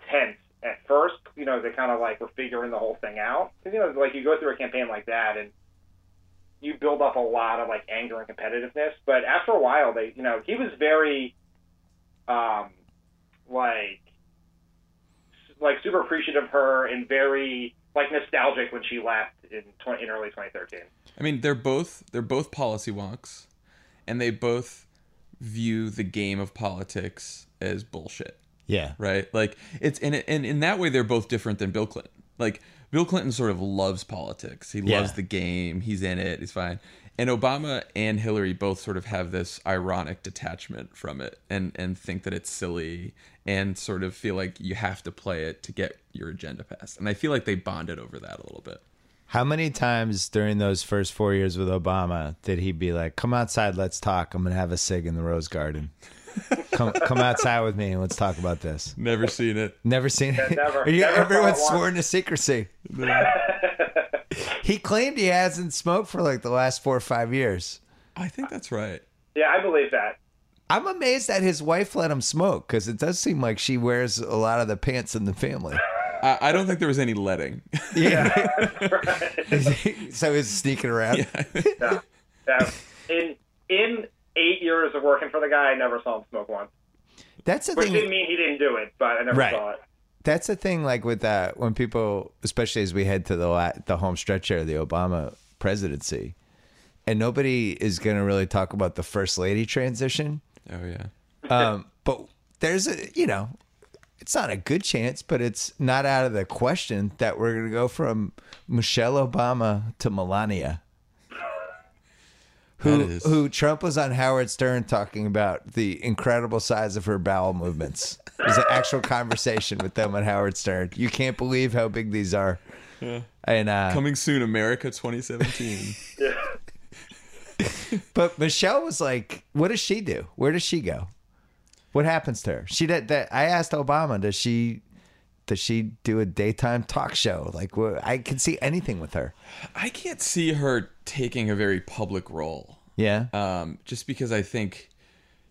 tense at first. You know, they kind of like were figuring the whole thing out. 'Cause, you know, like you go through a campaign like that and you build up a lot of like anger and competitiveness. But after a while, they, you know, he was very, um, like, like super appreciative of her and very like nostalgic when she left in 20, in early 2013. I mean, they're both they're both policy wonks, and they both view the game of politics as bullshit. Yeah. right? Like it's and and in that way they're both different than Bill Clinton. Like Bill Clinton sort of loves politics. He Yeah. loves the game. He's in it. He's fine. And Obama and Hillary both sort of have this ironic detachment from it and and think that it's silly and sort of feel like you have to play it to get your agenda passed. And I feel like they bonded over that a little bit. How many times during those first four years with Obama did he be like, "Come outside, let's talk. I'm gonna have a cig in the rose garden. come, come outside with me and let's talk about this." Never seen it. Never seen it. never- Are you, never everyone's saw sworn to secrecy. he claimed he hasn't smoked for like the last four or five years. I think that's right. Yeah, I believe that. I'm amazed that his wife let him smoke because it does seem like she wears a lot of the pants in the family. I, I don't think there was any letting. Yeah. *laughs* *laughs* so he's sneaking around. Yeah. yeah. In in eight years of working for the guy, I never saw him smoke once. That's the Which thing. didn't mean he didn't do it, but I never Right. saw it. That's the thing. Like with that, when people, especially as we head to the the home stretch here, of the Obama presidency, and nobody is going to really talk about the first lady transition. Oh yeah. Um, but there's a, you know, it's not a good chance, but it's not out of the question that we're going to go from Michelle Obama to Melania. Who, who Trump was on Howard Stern talking about the incredible size of her bowel movements. There's an actual *laughs* conversation with them on Howard Stern. You can't believe how big these are. And uh, Coming soon, America 2017. *laughs* yeah. But Michelle was like, "What does she do? Where does she go? What happens to her?" She did. That, I asked Obama, "Does she, does she do a daytime talk show? Like, I can see anything with her." I can't see her taking a very public role. Yeah, um, just because I think,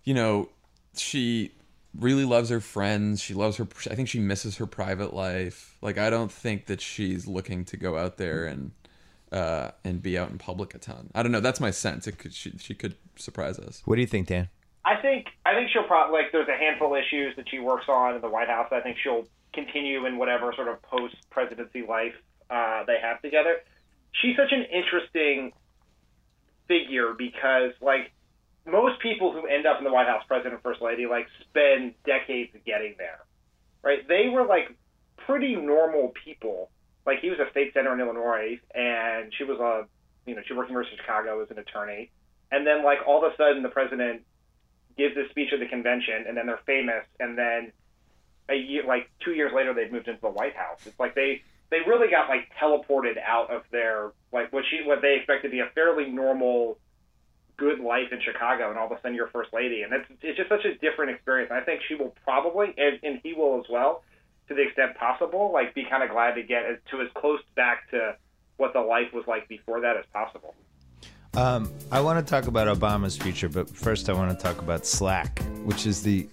you know, she really loves her friends. She loves her. I think she misses her private life. Like I don't think that she's looking to go out there and uh, and be out in public a ton. I don't know. That's my sense. It could she she could surprise us. what do you think, Dan? I think I think she'll probably like. There's a handful of issues that she works on in the White House. I think she'll continue in whatever sort of post presidency life uh, they have together. She's such an interesting figure because like most people who end up in the White House, president, first lady, like spend decades getting there, right? They were like pretty normal people. Like he was a state senator in Illinois, and she was a, you know, she worked in University of Chicago as an attorney, and then like all of a sudden the president gives this speech at the convention, and then they're famous, and then a year, like two years later, they've moved into the White House. It's like they they really got like teleported out of their like what she what they expect to be a fairly normal good life in Chicago, and all of a sudden you're first lady, and it's it's just such a different experience. I think she will probably, and, and he will as well, to the extent possible, like be kind of glad to get as, to as close back to what the life was like before that as possible. Um, I want to talk about Obama's future, but first I want to talk about Slack, which is the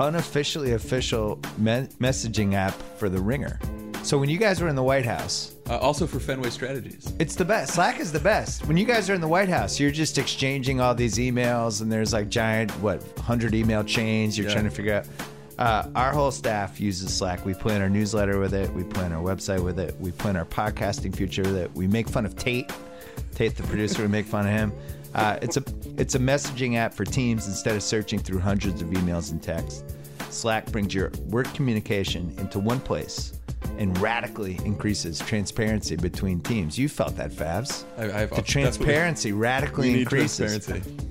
unofficially official me- messaging app for the Ringer. So when you guys were in the White House, Uh, also for Fenway Strategies. It's the best. Slack is the best. When you guys are in the White House, you're just exchanging all these emails, and there's like giant, what, 100 email chains. You're Yeah. trying to figure out. Uh, our whole staff uses Slack. We plan our newsletter with it. We plan our website with it. We plan our podcasting future with it. We make fun of Tate. Tate, the producer, we make fun of him. Uh, it's a it's a messaging app for teams instead of searching through hundreds of emails and texts. Slack brings your work communication into one place and radically increases transparency between teams. You felt that, Favs. I, I've, The we- transparency radically we increases. transparency.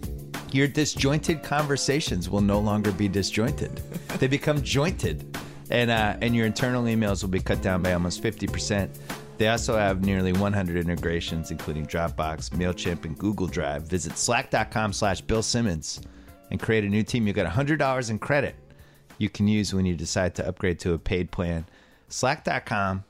Your disjointed conversations will no longer be disjointed; they become jointed, and uh, and your internal emails will be cut down by almost fifty percent. They also have nearly 100 integrations, including Dropbox, Mailchimp, and Google Drive. Visit slack.com/slash Bill Simmons and create a new team, you get $100 in credit you can use when you decide to upgrade to a paid plan. Slack.com.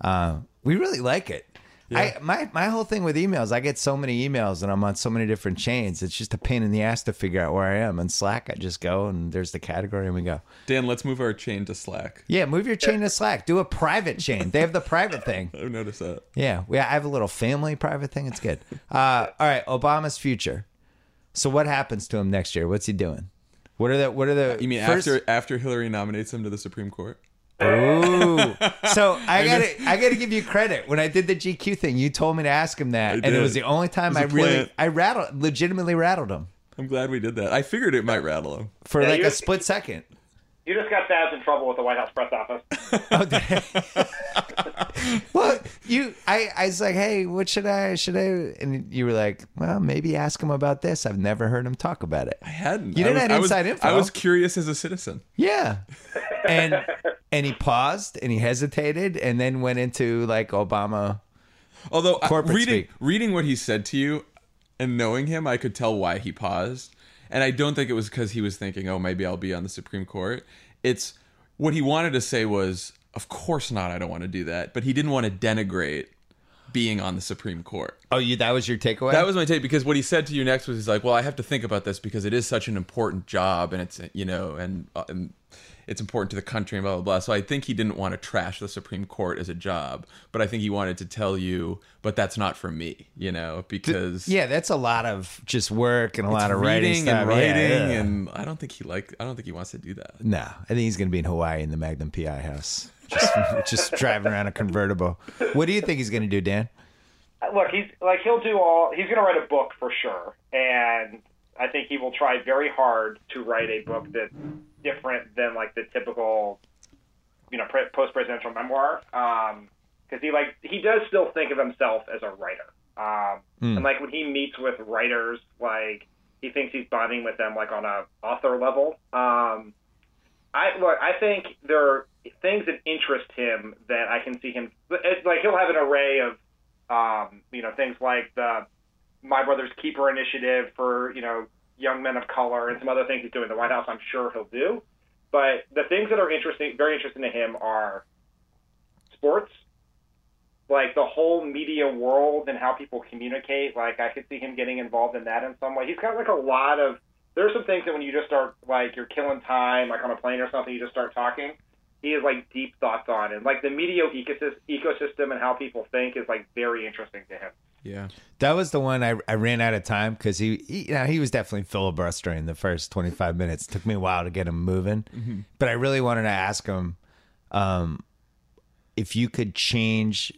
Uh, we really like it. I my my whole thing with emails, I get so many emails and I'm on so many different chains. It's just a pain in the ass to figure out where I am. On Slack, I just go and there's the category and we go. Dan, let's move our chain to Slack. Yeah, move your chain to Slack. Do a private chain. They have the private thing. *laughs* I've noticed that. Yeah, we I have a little family private thing. It's good. Uh, all right, Obama's future. So what happens to him next year? What's he doing? What are the what are the You mean first- after after Hillary nominates him to the Supreme Court? Ooh. So *laughs* I gotta I gotta give you credit. When I did the GQ thing, you told me to ask him that, and it was the only time I really plant. I rattled legitimately rattled him I'm glad we did that. I figured it might rattle him. for Yeah, like a split second. You just got Favs in trouble with the White House press office. *laughs* Oh, did *laughs* well, you I I was like, hey, what should I should I? And you were like, well, maybe ask him about this. I've never heard him talk about it. I hadn't. You didn't was, have I was- inside info. I was curious as a citizen. Yeah. *laughs* And and he paused and he hesitated and then went into like Obama. Although I- Corporate reading speak. reading what he said to you and knowing him, I could tell why he paused. And I don't think it was because he was thinking, "Oh, maybe I'll be on the Supreme Court." It's what he wanted to say was, "Of course not. I don't want to do that." But he didn't want to denigrate being on the Supreme Court. Oh, you that was your takeaway? That was my take because what he said to you next was he's like, "Well, I have to think about this because it is such an important job, and it's you know, and, uh, and it's important to the country and blah blah blah." So I think he didn't want to trash the Supreme Court as a job, but I think he wanted to tell you, "But that's not for me," you know, because Yeah, that's a lot of just work and a lot of writing reading stuff. and Yeah, writing, yeah. and I don't think he like. I don't think he wants to do that. no, I think he's gonna be in Hawaii in the Magnum PI house, just, *laughs* just driving around a convertible. What do you think he's gonna do, Dan? Uh, look, he's like he'll do all. He's going to write a book for sure, and I think he will try very hard to write a book that's different than like the typical, you know, pre- post-presidential memoir. Um, because he like he does still think of himself as a writer, um, and like when he meets with writers, like he thinks he's bonding with them like on a author level. Um, I look. I think there are things that interest him that I can see him. It's like he'll have an array of, um, you know, things like the My Brother's Keeper initiative for you know young men of color and some other things he's doing in the White House. I'm sure he'll do. But the things that are interesting, very interesting to him, are sports, like the whole media world and how people communicate. Like I could see him getting involved in that in some way. He's got like a lot of. There's some things that when you just start like you're killing time, like on a plane or something, you just start talking. He has like deep thoughts on, and like the media ecosystem and how people think is like very interesting to him. Yeah, That was the one I, I ran out of time because he, he you know he was definitely filibustering the first 25 minutes. took me a while to get him moving, but I really wanted to ask him um, if you could change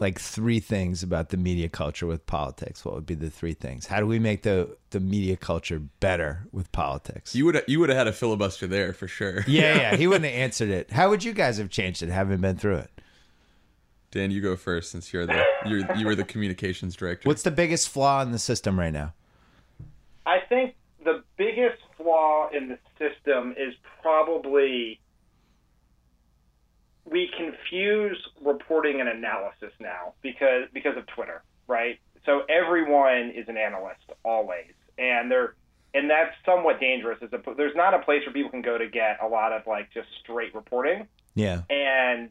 like three things about the media culture with politics. What would be the three things? How do we make the the media culture better with politics? you would you would have had a filibuster there for sure. yeah, yeah. He *laughs* wouldn't have answered it. How would you guys have changed it, having been through it? Dan, you go first since you're the you're you were the communications director. What's the biggest flaw in the system right now? I think the biggest flaw in the system is probably we confuse reporting and analysis now because because of Twitter, right? So everyone is an analyst always, and they're and that's somewhat dangerous. As a, there's not a place where people can go to get a lot of like just straight reporting. Yeah. And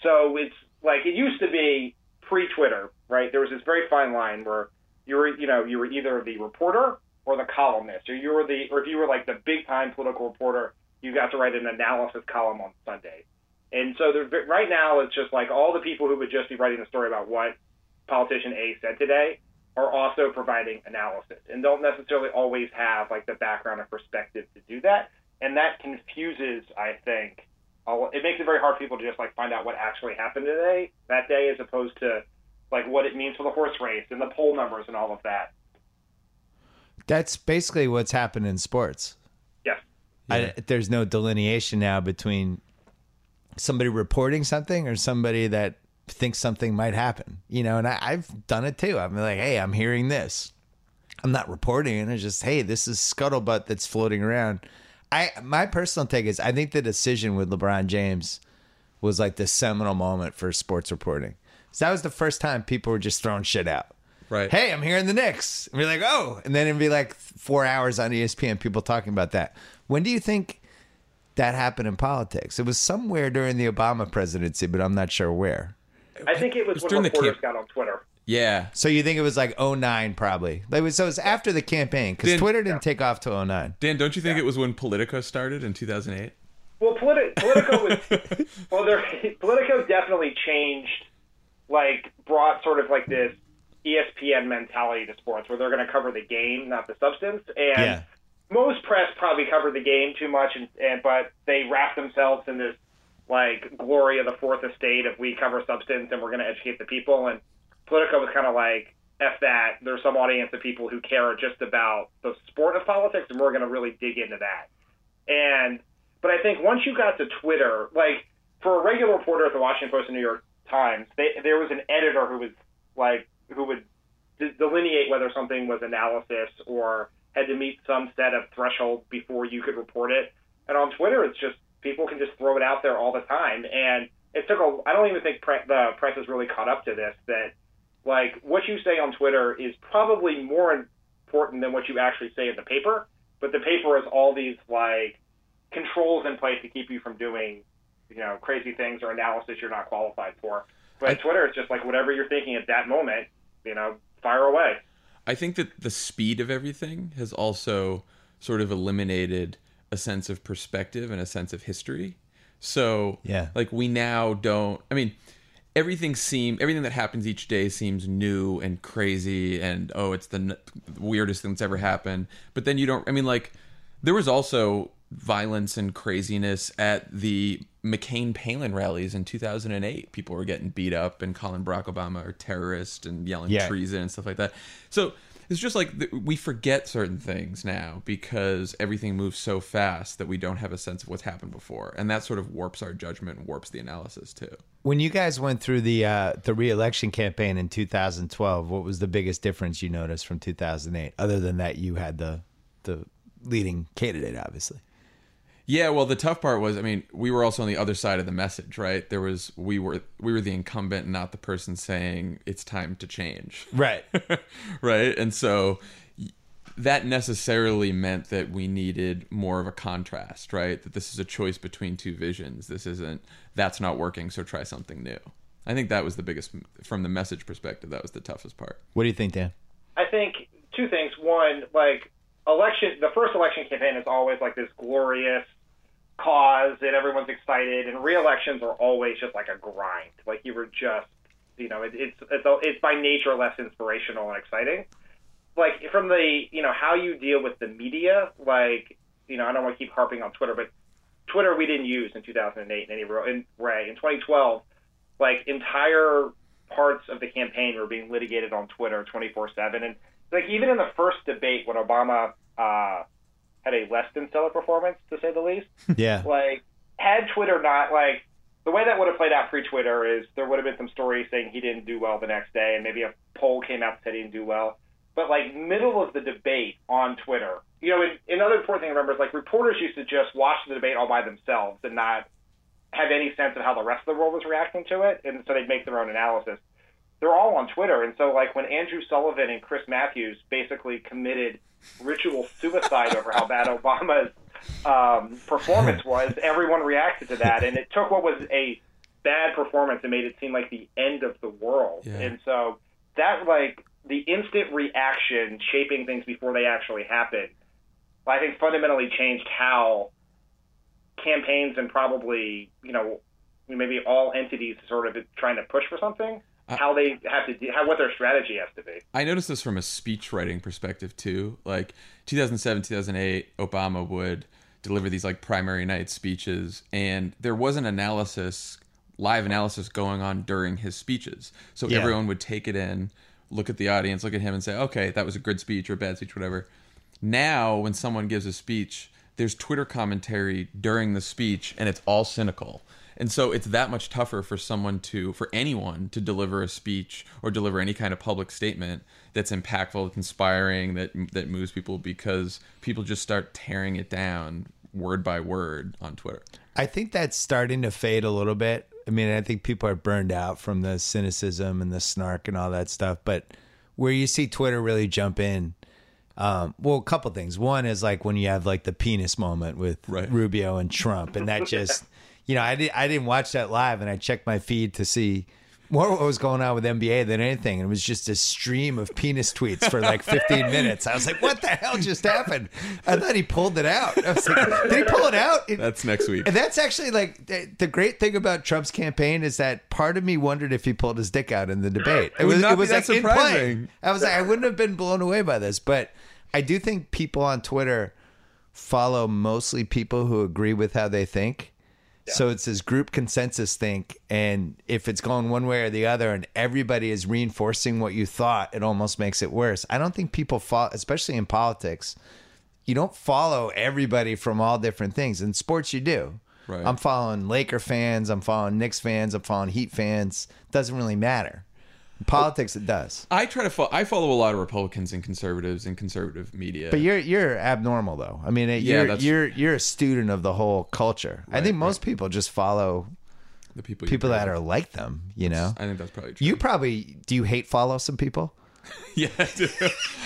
so it's like it used to be pre-Twitter, right? There was this very fine line where you were, you know, you were either the reporter or the columnist, or you were the, or if you were like the big-time political reporter, you got to write an analysis column on Sunday. And so there, right now, it's just like all the people who would just be writing a story about what politician A said today are also providing analysis and don't necessarily always have like the background and perspective to do that. And that confuses, I think, it makes it very hard for people to just like find out what actually happened today, that day, as opposed to like what it means for the horse race and the poll numbers and all of that. That's basically what's happened in sports. Yes. I, there's no delineation now between somebody reporting something or somebody that thinks something might happen. You know, and I, I've done it too. I'm like, hey, I'm hearing this. I'm not reporting it. It's just, hey, this is scuttlebutt that's floating around. I my personal take is I think the decision with LeBron James was like the seminal moment for sports reporting. So that was the first time people were just throwing shit out. Right. Hey, I'm here in the Knicks. And we're like, oh, and then it'd be like four hours on ESPN, people talking about that. When do you think that happened in politics? It was somewhere during the Obama presidency, but I'm not sure where. I think it was, was when during the reporters camp- got on Twitter. Yeah. So you think it was like 09 probably? Like, so it was after the campaign because Then- Twitter didn't take off till 09. Dan, don't you think it was when Politico started in 2008? Well, politi- *laughs* Politico was well. There, *laughs* Politico definitely changed, like brought sort of like this ESPN mentality to sports, where they're going to cover the game, not the substance. And Yeah. most press probably covered the game too much, and, and but they wrap themselves in this like glory of the fourth estate of we cover substance and we're going to educate the people. And Politico was kind of like f that. There's some audience of people who care just about the sport of politics, and we're going to really dig into that. And but I think once you got to Twitter, like for a regular reporter at the Washington Post and New York Times, they, there was an editor who was like who would de- delineate whether something was analysis or had to meet some set of threshold before you could report it. And on Twitter, it's just people can just throw it out there all the time. And it took a. I don't even think pre- the press has really caught up to this. That like what you say on Twitter is probably more important than what you actually say in the paper. But the paper has all these like controls in place to keep you from doing, you know, crazy things or analysis you're not qualified for. But I- Twitter is just like whatever you're thinking at that moment, you know, fire away. I think that the speed of everything has also sort of eliminated a sense of perspective and a sense of history. So, Yeah. like we now don't. I mean, everything seem everything that happens each day seems new and crazy, and oh, it's the n- weirdest thing that's ever happened. But then you don't. I mean, like there was also violence and craziness at the McCain Palin rallies in 2008. People were getting beat up and calling Barack Obama a terrorist and yelling Yeah. treason and stuff like that. So it's just like we forget certain things now because everything moves so fast that we don't have a sense of what's happened before, and that sort of warps our judgment, and warps the analysis too. When you guys went through the uh, the reelection campaign in 2012, what was the biggest difference you noticed from 2008? Other than that, you had the the leading candidate, obviously. Yeah, well, the tough part was, I mean, we were also on the other side of the message, right? There was we were we were the incumbent, not the person saying it's time to change, *laughs* Right. right? And so that necessarily meant that we needed more of a contrast, right? That this is a choice between two visions. This isn't that's not working, so try something new. I think that was the biggest from the message perspective. That was the toughest part. what do you think, Dan? I think two things. One, like election, the first election campaign is always like this glorious cause and everyone's excited, and re-elections are always just like a grind. Like you were just, you know, it, it's it's it's by nature less inspirational and exciting. Like from the, you know, how you deal with the media. Like, you know, I don't want to keep harping on Twitter, but Twitter we didn't use in 2008 in any real in Ray in 2012. Like entire parts of the campaign were being litigated on Twitter 24/7, and like even in the first debate when Obama uh, had a less than stellar performance, to say the least, *laughs* Yeah. like had Twitter not like the way that would have played out pre-Twitter is there would have been some stories saying he didn't do well the next day, and maybe a poll came out that said he didn't do well. But like middle of the debate on Twitter, you know, and another important thing to remember is like reporters used to just watch the debate all by themselves and not have any sense of how the rest of the world was reacting to it, and so they'd make their own analysis. They're all on Twitter, and so like when Andrew Sullivan and Chris Matthews basically committed ritual suicide over how bad Obama's um, performance *laughs* was, everyone reacted to that, and it took what was a bad performance and made it seem like the end of the world. Yeah. And so that like the instant reaction, shaping things before they actually happen, I think fundamentally changed how campaigns and probably you know maybe all entities sort of trying to push for something how they have to do, how what their strategy has to be I noticed this from a speech writing perspective too. Like 2007, 2008, Obama would deliver these like primary night speeches, and there was an analysis, live analysis going on during his speeches. So Yeah. everyone would take it in, look at the audience, look at him, and say, okay, that was a good speech or a bad speech, whatever. Now, when someone gives a speech, there's Twitter commentary during the speech, and it's all cynical. And so it's that much tougher for someone to, for anyone to deliver a speech or deliver any kind of public statement that's impactful, that's inspiring, that that moves people because people just start tearing it down word by word on Twitter. I think that's starting to fade a little bit. I mean, I think people are burned out from the cynicism and the snark and all that stuff. But where you see Twitter really jump in. Um, well, a couple things. One is like when you have like the penis moment with Right. Rubio and Trump, and that just, you know, I did I didn't watch that live, and I checked my feed to see more what was going on with NBA than anything, it was just a stream of penis tweets for like 15 minutes. I was like, what the hell just happened? I thought he pulled it out. I was like, did he pull it out? It- That's next week. and that's actually like the, the great thing about Trump's campaign is that part of me wondered if he pulled his dick out in the debate. It, would was not it was that like in surprising. I was like, I wouldn't have been blown away by this, but I do think people on Twitter follow mostly people who agree with how they think. So it's this group consensus think, and if it's going one way or the other, and everybody is reinforcing what you thought, it almost makes it worse. I don't think people follow, especially in politics, you don't follow everybody from all different things. In sports, you do. Right. I'm following Laker fans. I'm following Knicks fans. I'm following Heat fans. Doesn't really matter. In politics, it does. I try to follow. I follow a lot of Republicans and conservatives and conservative media. But you're you're abnormal though. I mean, Yeah, you're that's- you're you're a student of the whole culture. I think most people just follow the people people that are like them. You know, I think that's probably true. you probably do. You hate follow some people. *laughs* yeah, I do.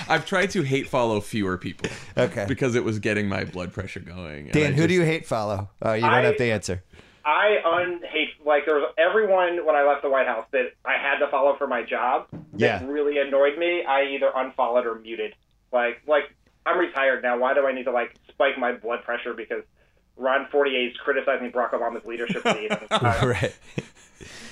I've tried to hate follow fewer people. *laughs* Okay. Because it was getting my blood pressure going. Dan, I who do you hate follow? Oh, you don't I- have to answer. I unhate like there was everyone when I left the White House that I had to follow for my job. That Yeah. really annoyed me. I either unfollowed or muted. Like like I'm retired now. Why do I need to like spike my blood pressure because Ron Fournier is criticizing Barack Obama's leadership? lead? *laughs* Right.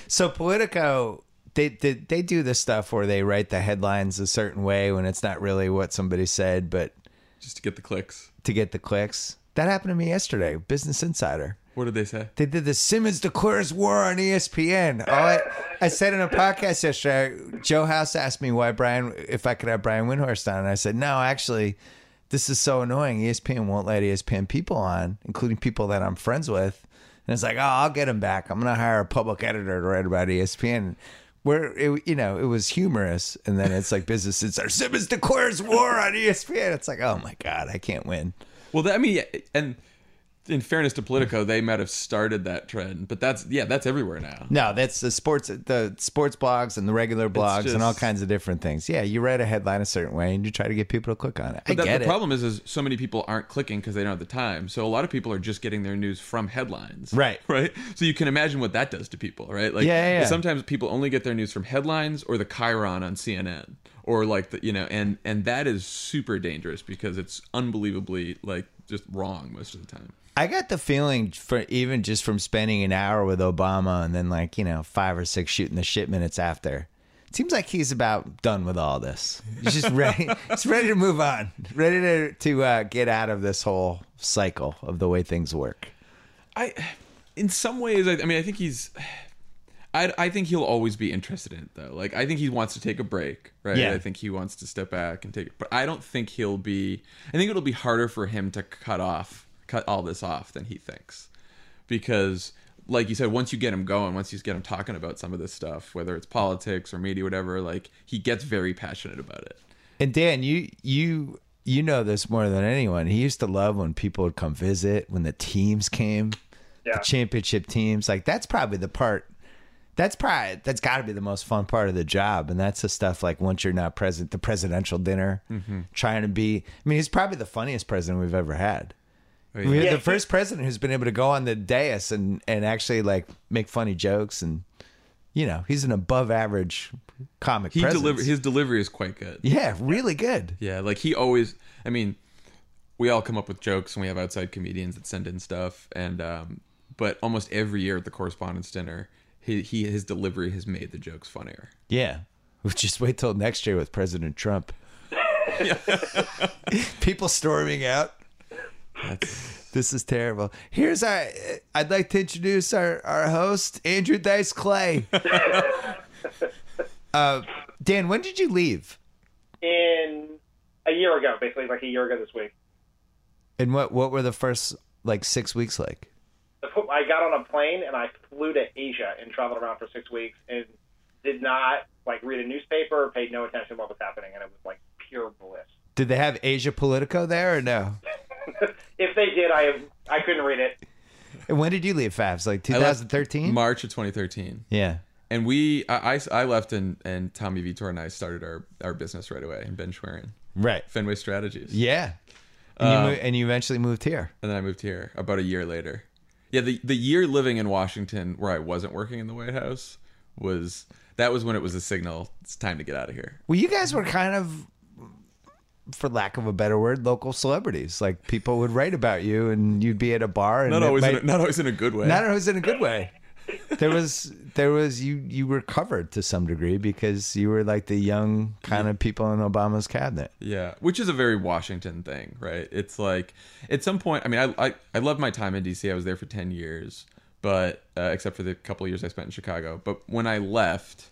So Politico, they, they they do this stuff where they write the headlines a certain way when it's not really what somebody said, but just to get the clicks. to get the clicks. That happened to me yesterday. Business Insider. What did they say? They did the Simmons declares war on ESPN. All I, I said in a podcast yesterday, Joe House asked me why Brian, if I could have Brian Windhorst on, and I said no, actually, this is so annoying. ESPN won't let ESPN people on, including people that I'm friends with. And it's like, oh, I'll get him back. I'm gonna hire a public editor to write about ESPN. Where it, you know, it was humorous, and then it's like business insider. Simmons declares war on ESPN. It's like, oh my god, I can't win. Well, that, I mean, and in fairness to Politico, they might have started that trend, but that's yeah, that's everywhere now. No, that's the sports, the sports blogs and the regular blogs and all kinds of different things. Yeah, you write a headline a certain way and you try to get people to click on it. I But that, get the it. problem is, is so many people aren't clicking because they don't have the time. So a lot of people are just getting their news from headlines. Right. *laughs* Right. So you can imagine what that does to people, right? Like, Yeah, yeah, yeah. sometimes people only get their news from headlines or the chyron on CNN, or like the you know, and and that is super dangerous because it's unbelievably like just wrong most of the time. I got the feeling for even just from spending an hour with Obama and then like you know five or six shooting the shit minutes after. It seems like he's about done with all this. He's just ready. *laughs* he's ready to move on. Ready to to uh, get out of this whole cycle of the way things work. I, in some ways, I, I mean, I think he's. I, I think he'll always be interested in it though. Like I think he wants to take a break, right? Yeah. I think he wants to step back and take it. But I don't think he'll be. I think it'll be harder for him to cut off, cut all this off than he thinks, because, like you said, once you get him going, once you get him talking about some of this stuff, whether it's politics or media, whatever, like he gets very passionate about it. And Dan, you you you know this more than anyone. He used to love when people would come visit, when the teams came, Yeah. the championship teams. Like that's probably the part. That's probably that's got to be the most fun part of the job, and that's the stuff like once you're not present, the presidential dinner, trying to be. I mean, he's probably the funniest president we've ever had. Oh, We're yeah. the first president who's been able to go on the dais and and actually like make funny jokes, and you know he's an above average comic. He presence. deliver his delivery is quite good. yeah, really good. Yeah, like he always. I mean, we all come up with jokes, and we have outside comedians that send in stuff, and um, but almost every year at the correspondence dinner, he, he his delivery has made the jokes funnier. Yeah. We'll just wait till next year with President Trump. *laughs* People storming out. That's, This is terrible. Here's our. I'd like to introduce our, our host, Andrew Dice Clay. *laughs* uh, Dan, when did you leave? in a year ago, basically like a year ago this week. And what what were the first like six weeks like? I got on a plane and I flew to Asia and traveled around for six weeks and did not like read a newspaper, paid no attention to what was happening, and it was like pure bliss. Did they have Asia Politico there or no? *laughs* if they did, I I couldn't read it. And when did you leave, Favs? Like I 2013? March of 2013. yeah. and we I, I, I left and and Tommy Vietor and I started our our business right away in Ben Schwerin, Right. Fenway Strategies. Yeah. And, Uh, you mo- and you eventually moved here. and then I moved here about a year later. Yeah, the the year living in Washington where I wasn't working in the White House was that was when it was a signal. It's time to get out of here. Well, you guys were kind of, for lack of a better word, local celebrities. Like people would write about you, and you'd be at a bar, and Not always, might- in a, not always in a good way. not always in a good way. There was, there was you. You were covered to some degree because you were like the young kind of people in Obama's cabinet. Yeah, which is a very Washington thing, right? It's like at some point. I mean, I I, I love my time in D.C. I was there for ten years, but uh, except for the couple years I spent in Chicago. But when I left,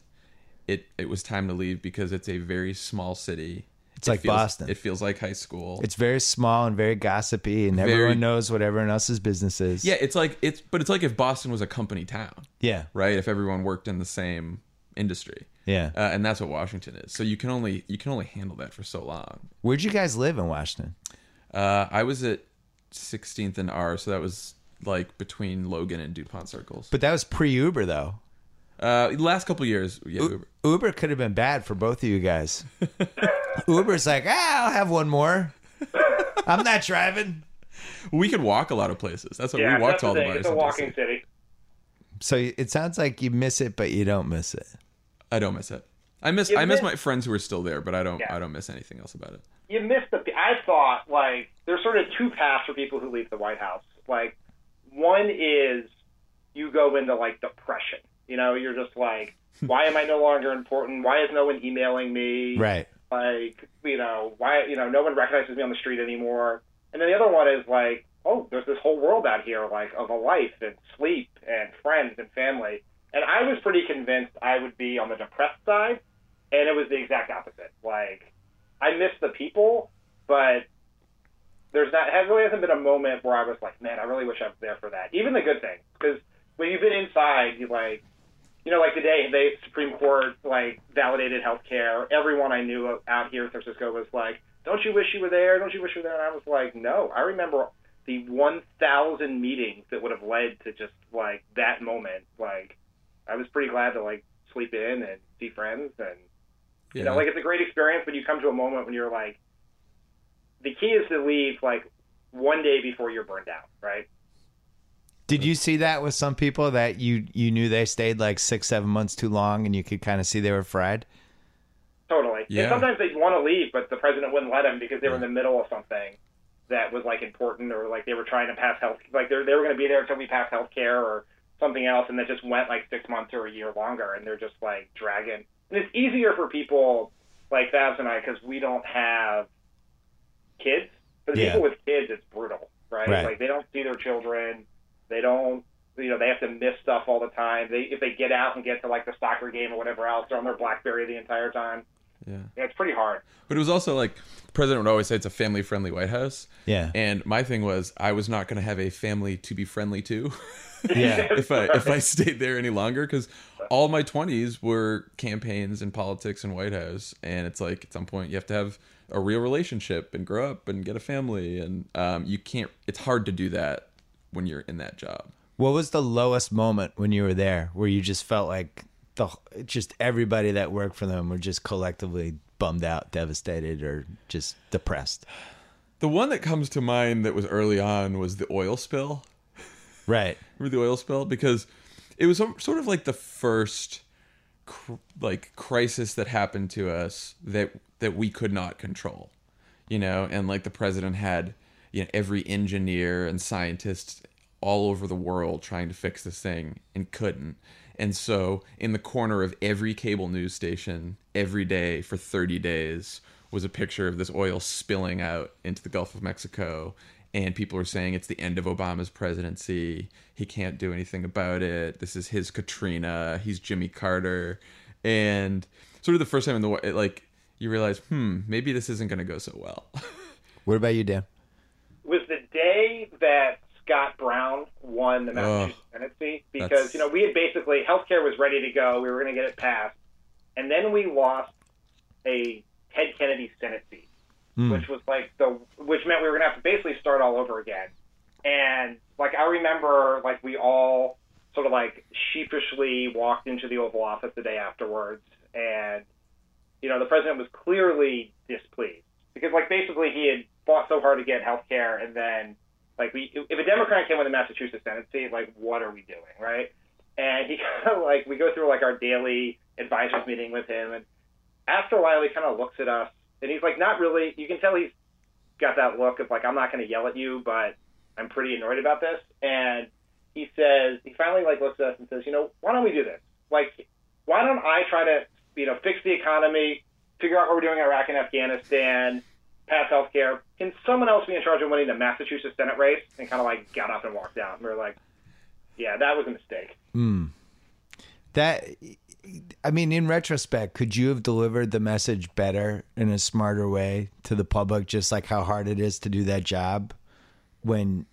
it it was time to leave because it's a very small city. It's It like feels- Boston. It feels like high school. It's very small and very gossipy, and Very- everyone knows what everyone else's business is. yeah, it's like it's but it's like if Boston was a company town, yeah, right? If everyone worked in the same industry. yeah. Uh, and that's what Washington is. So you can only you can only handle that for so long. Where'd you guys live in Washington? Uh, I was at 16th and R, so that was like between Logan and Dupont circles. But that was pre-Uber, though. Uh, last couple years, yeah, Uber. Uber could have been bad for both of you guys. *laughs* Uber's like, ah, I'll have one more. I'm not driving. we could walk a lot of places. That's what Yeah, we walked to all the the thing. bars. It's a walking city. So it sounds like you miss it, but you don't miss it. I don't miss it. I miss You I miss miss- my friends who are still there, but I don't Yeah. I don't miss anything else about it. you missed the. I thought like there's sort of two paths for people who leave the White House. Like one is you go into like depression. You know, you're just like, *laughs* why am I no longer important? Why is no one emailing me? Right. Like, you know, why? You know, no one recognizes me on the street anymore. And then the other one is like, oh, there's this whole world out here, like of a life and sleep and friends and family. And I was pretty convinced I would be on the depressed side, and it was the exact opposite. Like, I miss the people, but there's not. It really hasn't been a moment where I was like, man, I really wish I was there for that. Even the good things, because when you've been inside, you like, you know, like the day the Supreme Court like validated health care. Everyone I knew out here in San Francisco was like, don't you wish you were there? Don't you wish you were there? And I was like, no. I remember the 1,000 meetings that would have led to just like that moment. Like, I was pretty glad to like sleep in and see friends and Yeah. you know, like it's a great experience, when you come to a moment when you're like, the key is to leave like one day before you're burned out, right? Did you see that with some people that you you knew they stayed like six seven months too long, and you could kind of see they were fried? Totally. Yeah. And sometimes they'd want to leave, but the president wouldn't let them because they were in the middle of something that was like important, or like they were trying to pass health, like they they were going to be there until we pass health care or something else, and that just went like six months or a year longer, and they're just like dragging. And it's easier for people like Favs and I because we don't have kids. For the Yeah. people with kids, it's brutal, right? Right. Like they don't see their children, they don't. You know, they have to miss stuff all the time. They if they get out and get to like the soccer game or whatever else, they're on their BlackBerry the entire time. yeah. Yeah, it's pretty hard. But it was also like the president would always say it's a family friendly White House. Yeah. And my thing was I was not going to have a family to be friendly to *laughs* Yeah. *laughs* if I if I stayed there any longer because all my 20s were campaigns and politics and White House and it's like at some point you have to have a real relationship and grow up and get a family and um, you can't it's hard to do that when you're in that job. What was the lowest moment when you were there, where you just felt like the just everybody that worked for them were just collectively bummed out, devastated, or just depressed? The one that comes to mind that was early on was the oil spill. Right. *laughs* Remember the oil spill? Because it was sort of like the first cr- like crisis that happened to us that that we could not control. You know, and like the president had you know every engineer and scientist all over the world trying to fix this thing and couldn't. And so in the corner of every cable news station every day for 30 days was a picture of this oil spilling out into the Gulf of Mexico and people are saying it's the end of Obama's presidency. He can't do anything about it. This is his Katrina. He's Jimmy Carter, and sort of the first time in the it, like you realize, hmm, maybe this isn't going to go so well. *laughs* What about you, Dan? Was the day that Scott Brown won the Massachusetts Senate seat because That's- you know we had basically healthcare was ready to go. We were going to get it passed, and then we lost a Ted Kennedy Senate seat, hmm. which was like the which meant we were going to have to basically start all over again. And like I remember, like we all sort of like sheepishly walked into the Oval Office the day afterwards, and you know the president was clearly displeased because like basically he had fought so hard to get health care, and then like we if a Democrat can win the Massachusetts Senate seat, like what are we doing, right? And he *laughs* kind of like we go through like our daily advisors meeting with him, and after a while he kind of looks at us, and he's like not really. You can tell he's got that look of like I'm not going to yell at you, but I'm pretty annoyed about this, and he says he finally like looks at us and says, you know, why don't we do this? Like, why don't I try to you know fix the economy, figure out what we're doing in Iraq and Afghanistan, pass health care? Can someone else be in charge of winning the Massachusetts Senate race? And kind of like got up and walked out. And we are like, yeah, that was a mistake. Hmm. That I mean, in retrospect, could you have delivered the message better in a smarter way to the public, just like how hard it is to do that job when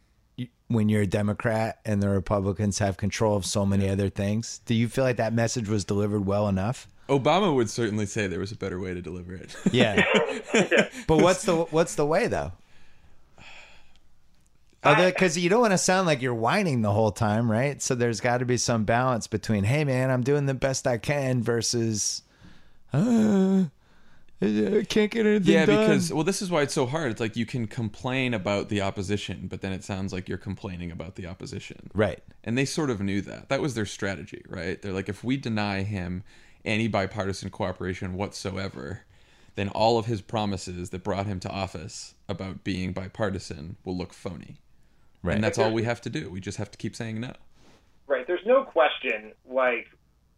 when you're a Democrat and the Republicans have control of so many other things? Do you feel like that message was delivered well enough? Obama would certainly say there was a better way to deliver it. *laughs* Yeah. but what's the what's the way though? Because you don't want to sound like you're whining the whole time, right? So there's got to be some balance between, "Hey, man, I'm doing the best I can," versus, uh, "I can't get anything yeah, done." Yeah, because well, this is why it's so hard. It's like you can complain about the opposition, but then it sounds like you're complaining about the opposition. right, And they sort of knew that. That was their strategy, right? They're like, if we deny him any bipartisan cooperation whatsoever, then all of his promises that brought him to office about being bipartisan will look phony. right, And that's all we have to do. We just have to keep saying no. Right. There's no question. Like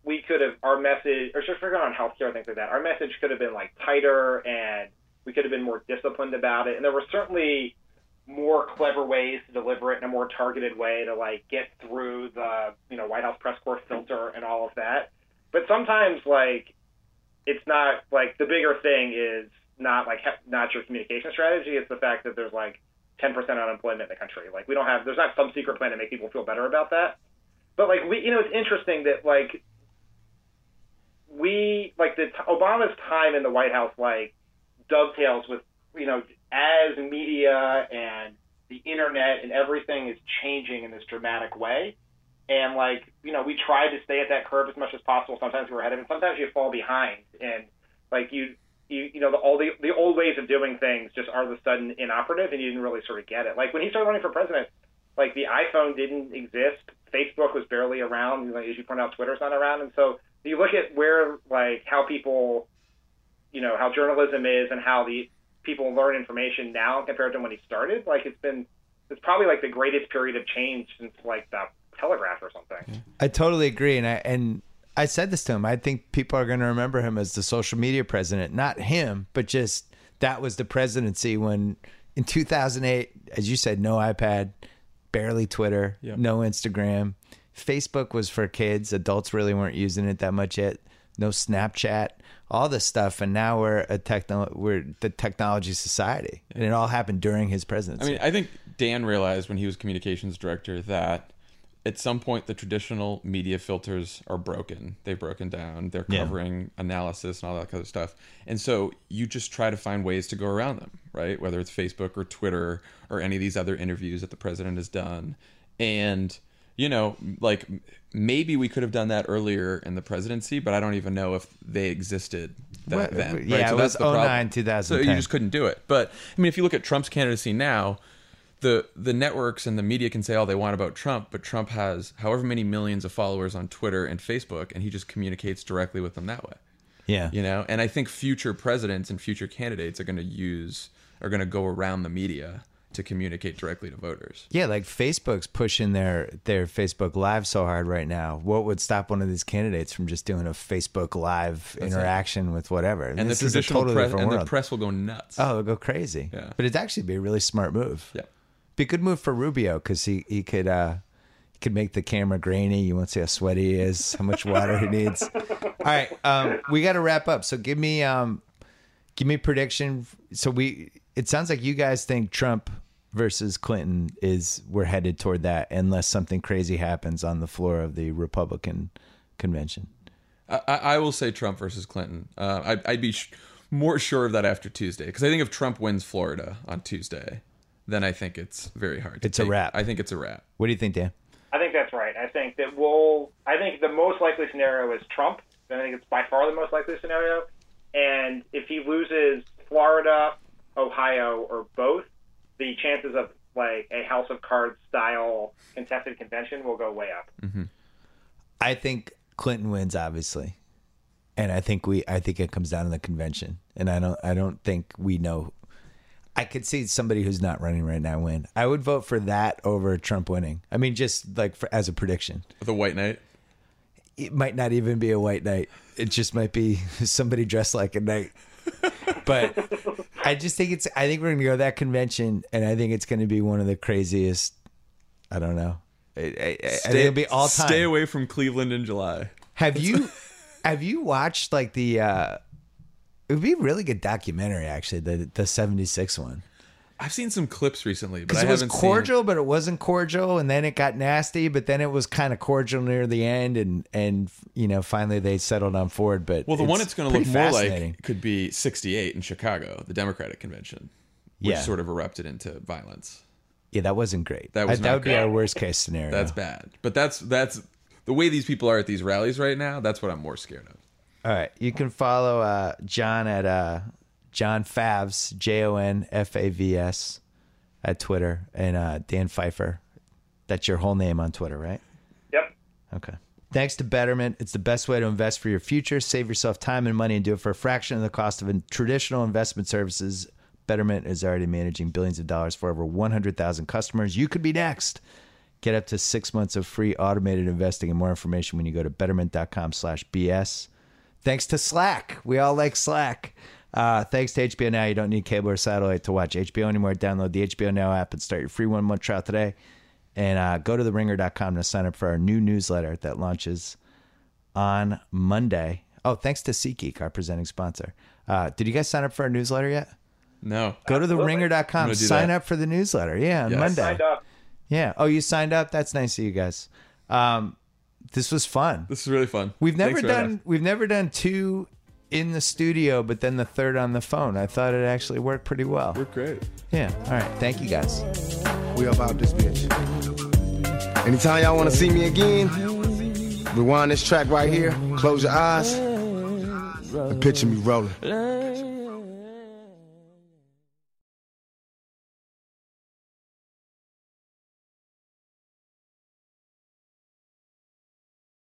we could have our message, or just forget on healthcare and things like that. Our message could have been like tighter, and we could have been more disciplined about it. And there were certainly more clever ways to deliver it in a more targeted way to like get through the you know White House press corps filter and all of that. But sometimes like it's not like the bigger thing is not like he- not your communication strategy. It's the fact that there's like 10% unemployment in the country. Like we don't have there's not some secret plan to make people feel better about that. But like we, you know, it's interesting that like we like the Obama's time in the White House like dovetails with you know as media and the internet and everything is changing in this dramatic way. And like you know, we try to stay at that curve as much as possible. Sometimes we're ahead of it. Sometimes you fall behind, and like you. You, you know the, all the the old ways of doing things just are the sudden inoperative and you didn't really sort of get it like when he started running for president like the iPhone didn't exist. Facebook was barely around. Like, as you point out, Twitter's not around. And so you look at where, like, how people, you know, how journalism is and how the people learn information now compared to when he started. Like, it's been, it's probably like the greatest period of change since like the telegraph or something. I totally agree, and I and I said this to him. I think people are going to remember him as the social media president, not him, but just that was the presidency when in 2008, as you said, no iPad, barely Twitter, Yep. no Instagram, Facebook was for kids. Adults really weren't using it that much yet. No Snapchat, all this stuff, and now we're a techno we're the technology society, and it all happened during his presidency. I mean, I think Dan realized when he was communications director that at some point the traditional media filters are broken. They've broken down. They're Yeah. covering analysis and all that kind of stuff. And so you just try to find ways to go around them, right? Whether it's Facebook or Twitter or any of these other interviews that the president has done. And you know, like maybe we could have done that earlier in the presidency, but I don't even know if they existed that then. right? yeah, it was that's the problem. 09, So you just couldn't do it. But I mean, if you look at Trump's candidacy now, the the networks and the media can say all they want about Trump, but Trump has however many millions of followers on Twitter and Facebook, and he just communicates directly with them that way. yeah, You know, and I think future presidents and future candidates are going to use are going to go around the media to communicate directly to voters. Yeah, like Facebook's pushing their their Facebook Live so hard right now. What would stop one of these candidates from just doing a Facebook Live interaction with whatever? And this the is a traditional totally press different and the press will go nuts. oh, it'll go crazy. Yeah. but it'd actually be a really smart move. Yeah. Be a good move for Rubio because he he could uh he could make the camera grainy. You won't see how sweaty he is, how much water he needs. All right, um, we got to wrap up. So give me um give me prediction. So we it sounds like you guys think Trump versus Clinton is we're headed toward that unless something crazy happens on the floor of the Republican convention. I, I I will say Trump versus Clinton. Uh, I'd, I'd be sh- more sure of that after Tuesday because I think if Trump wins Florida on Tuesday, then I think it's very hard. To It's a take. wrap. I think it's a wrap. What do you think, Dan? I think that's right. I think that we'll. I think the most likely scenario is Trump. I think it's by far the most likely scenario. And if he loses Florida, Ohio, or both, the chances of like a House of Cards style contested convention will go way up. Mm-hmm. I think Clinton wins, obviously, and I think we. I think it comes down to the convention, and I don't. I don't think we know. I could see somebody who's not running right now win. I would vote for that over Trump winning. I mean, just like for, as a prediction. The White Knight. It might not even be a white knight. It just might be *laughs* somebody dressed like a knight. But I just think it's. I think we're gonna go to that convention, and I think it's gonna be one of the craziest. I don't know. I, I, I it'll be all time. Stay away from Cleveland in July. Have *laughs* you have you watched like the uh it would be a really good documentary actually, the the 76 one. I've seen some clips recently, but I it was haven't cordial, but it wasn't cordial, and then it got nasty, but then it was kind of cordial near the end, and and you know finally they settled on Ford. But Well, the one it's going to look more like could be '68 in Chicago, the Democratic convention, which Yeah. sort of erupted into violence. yeah, that wasn't great. That was I- that would be our worst case scenario. That's bad. But that's that's the way these people are at these rallies right now. That's what I'm more scared of. All right, you can follow uh, Jon at uh, Jon Favs J O N F A V S at Twitter, and uh, Dan Pfeiffer. That's your whole name on Twitter, right? Yep. Okay. Thanks to Betterment, it's the best way to invest for your future. Save yourself time and money and do it for a fraction of the cost of traditional investment services. Betterment is already managing billions of dollars for over 100,000 customers. You could be next. Get up to six months of free automated investing and more information when you go to betterment.com slash BS. Thanks to Slack. We all like Slack. Uh, thanks to HBO Now. You don't need cable or satellite to watch HBO anymore. Download the HBO Now app and start your free one month trial today. And uh, go to theringer.com to sign up for our new newsletter that launches on Monday. Oh, thanks to SeatGeek, our presenting sponsor. Uh, did you guys sign up for our newsletter yet? No, Go to Absolutely. I'm theringer.com. Sign that. up for the newsletter. Yeah, on Yes. Monday. Signed up. Yeah. Oh, you signed up? That's nice of you guys. Um, this was fun. this is really fun. We've never Thanks done we've never done two in the studio, but then the third on the phone. I thought it actually worked pretty well. We're great. Yeah. All right. Thank you guys. We about this bitch. Anytime y'all want to see me again, rewind this track right here, close your eyes, and picture me rolling.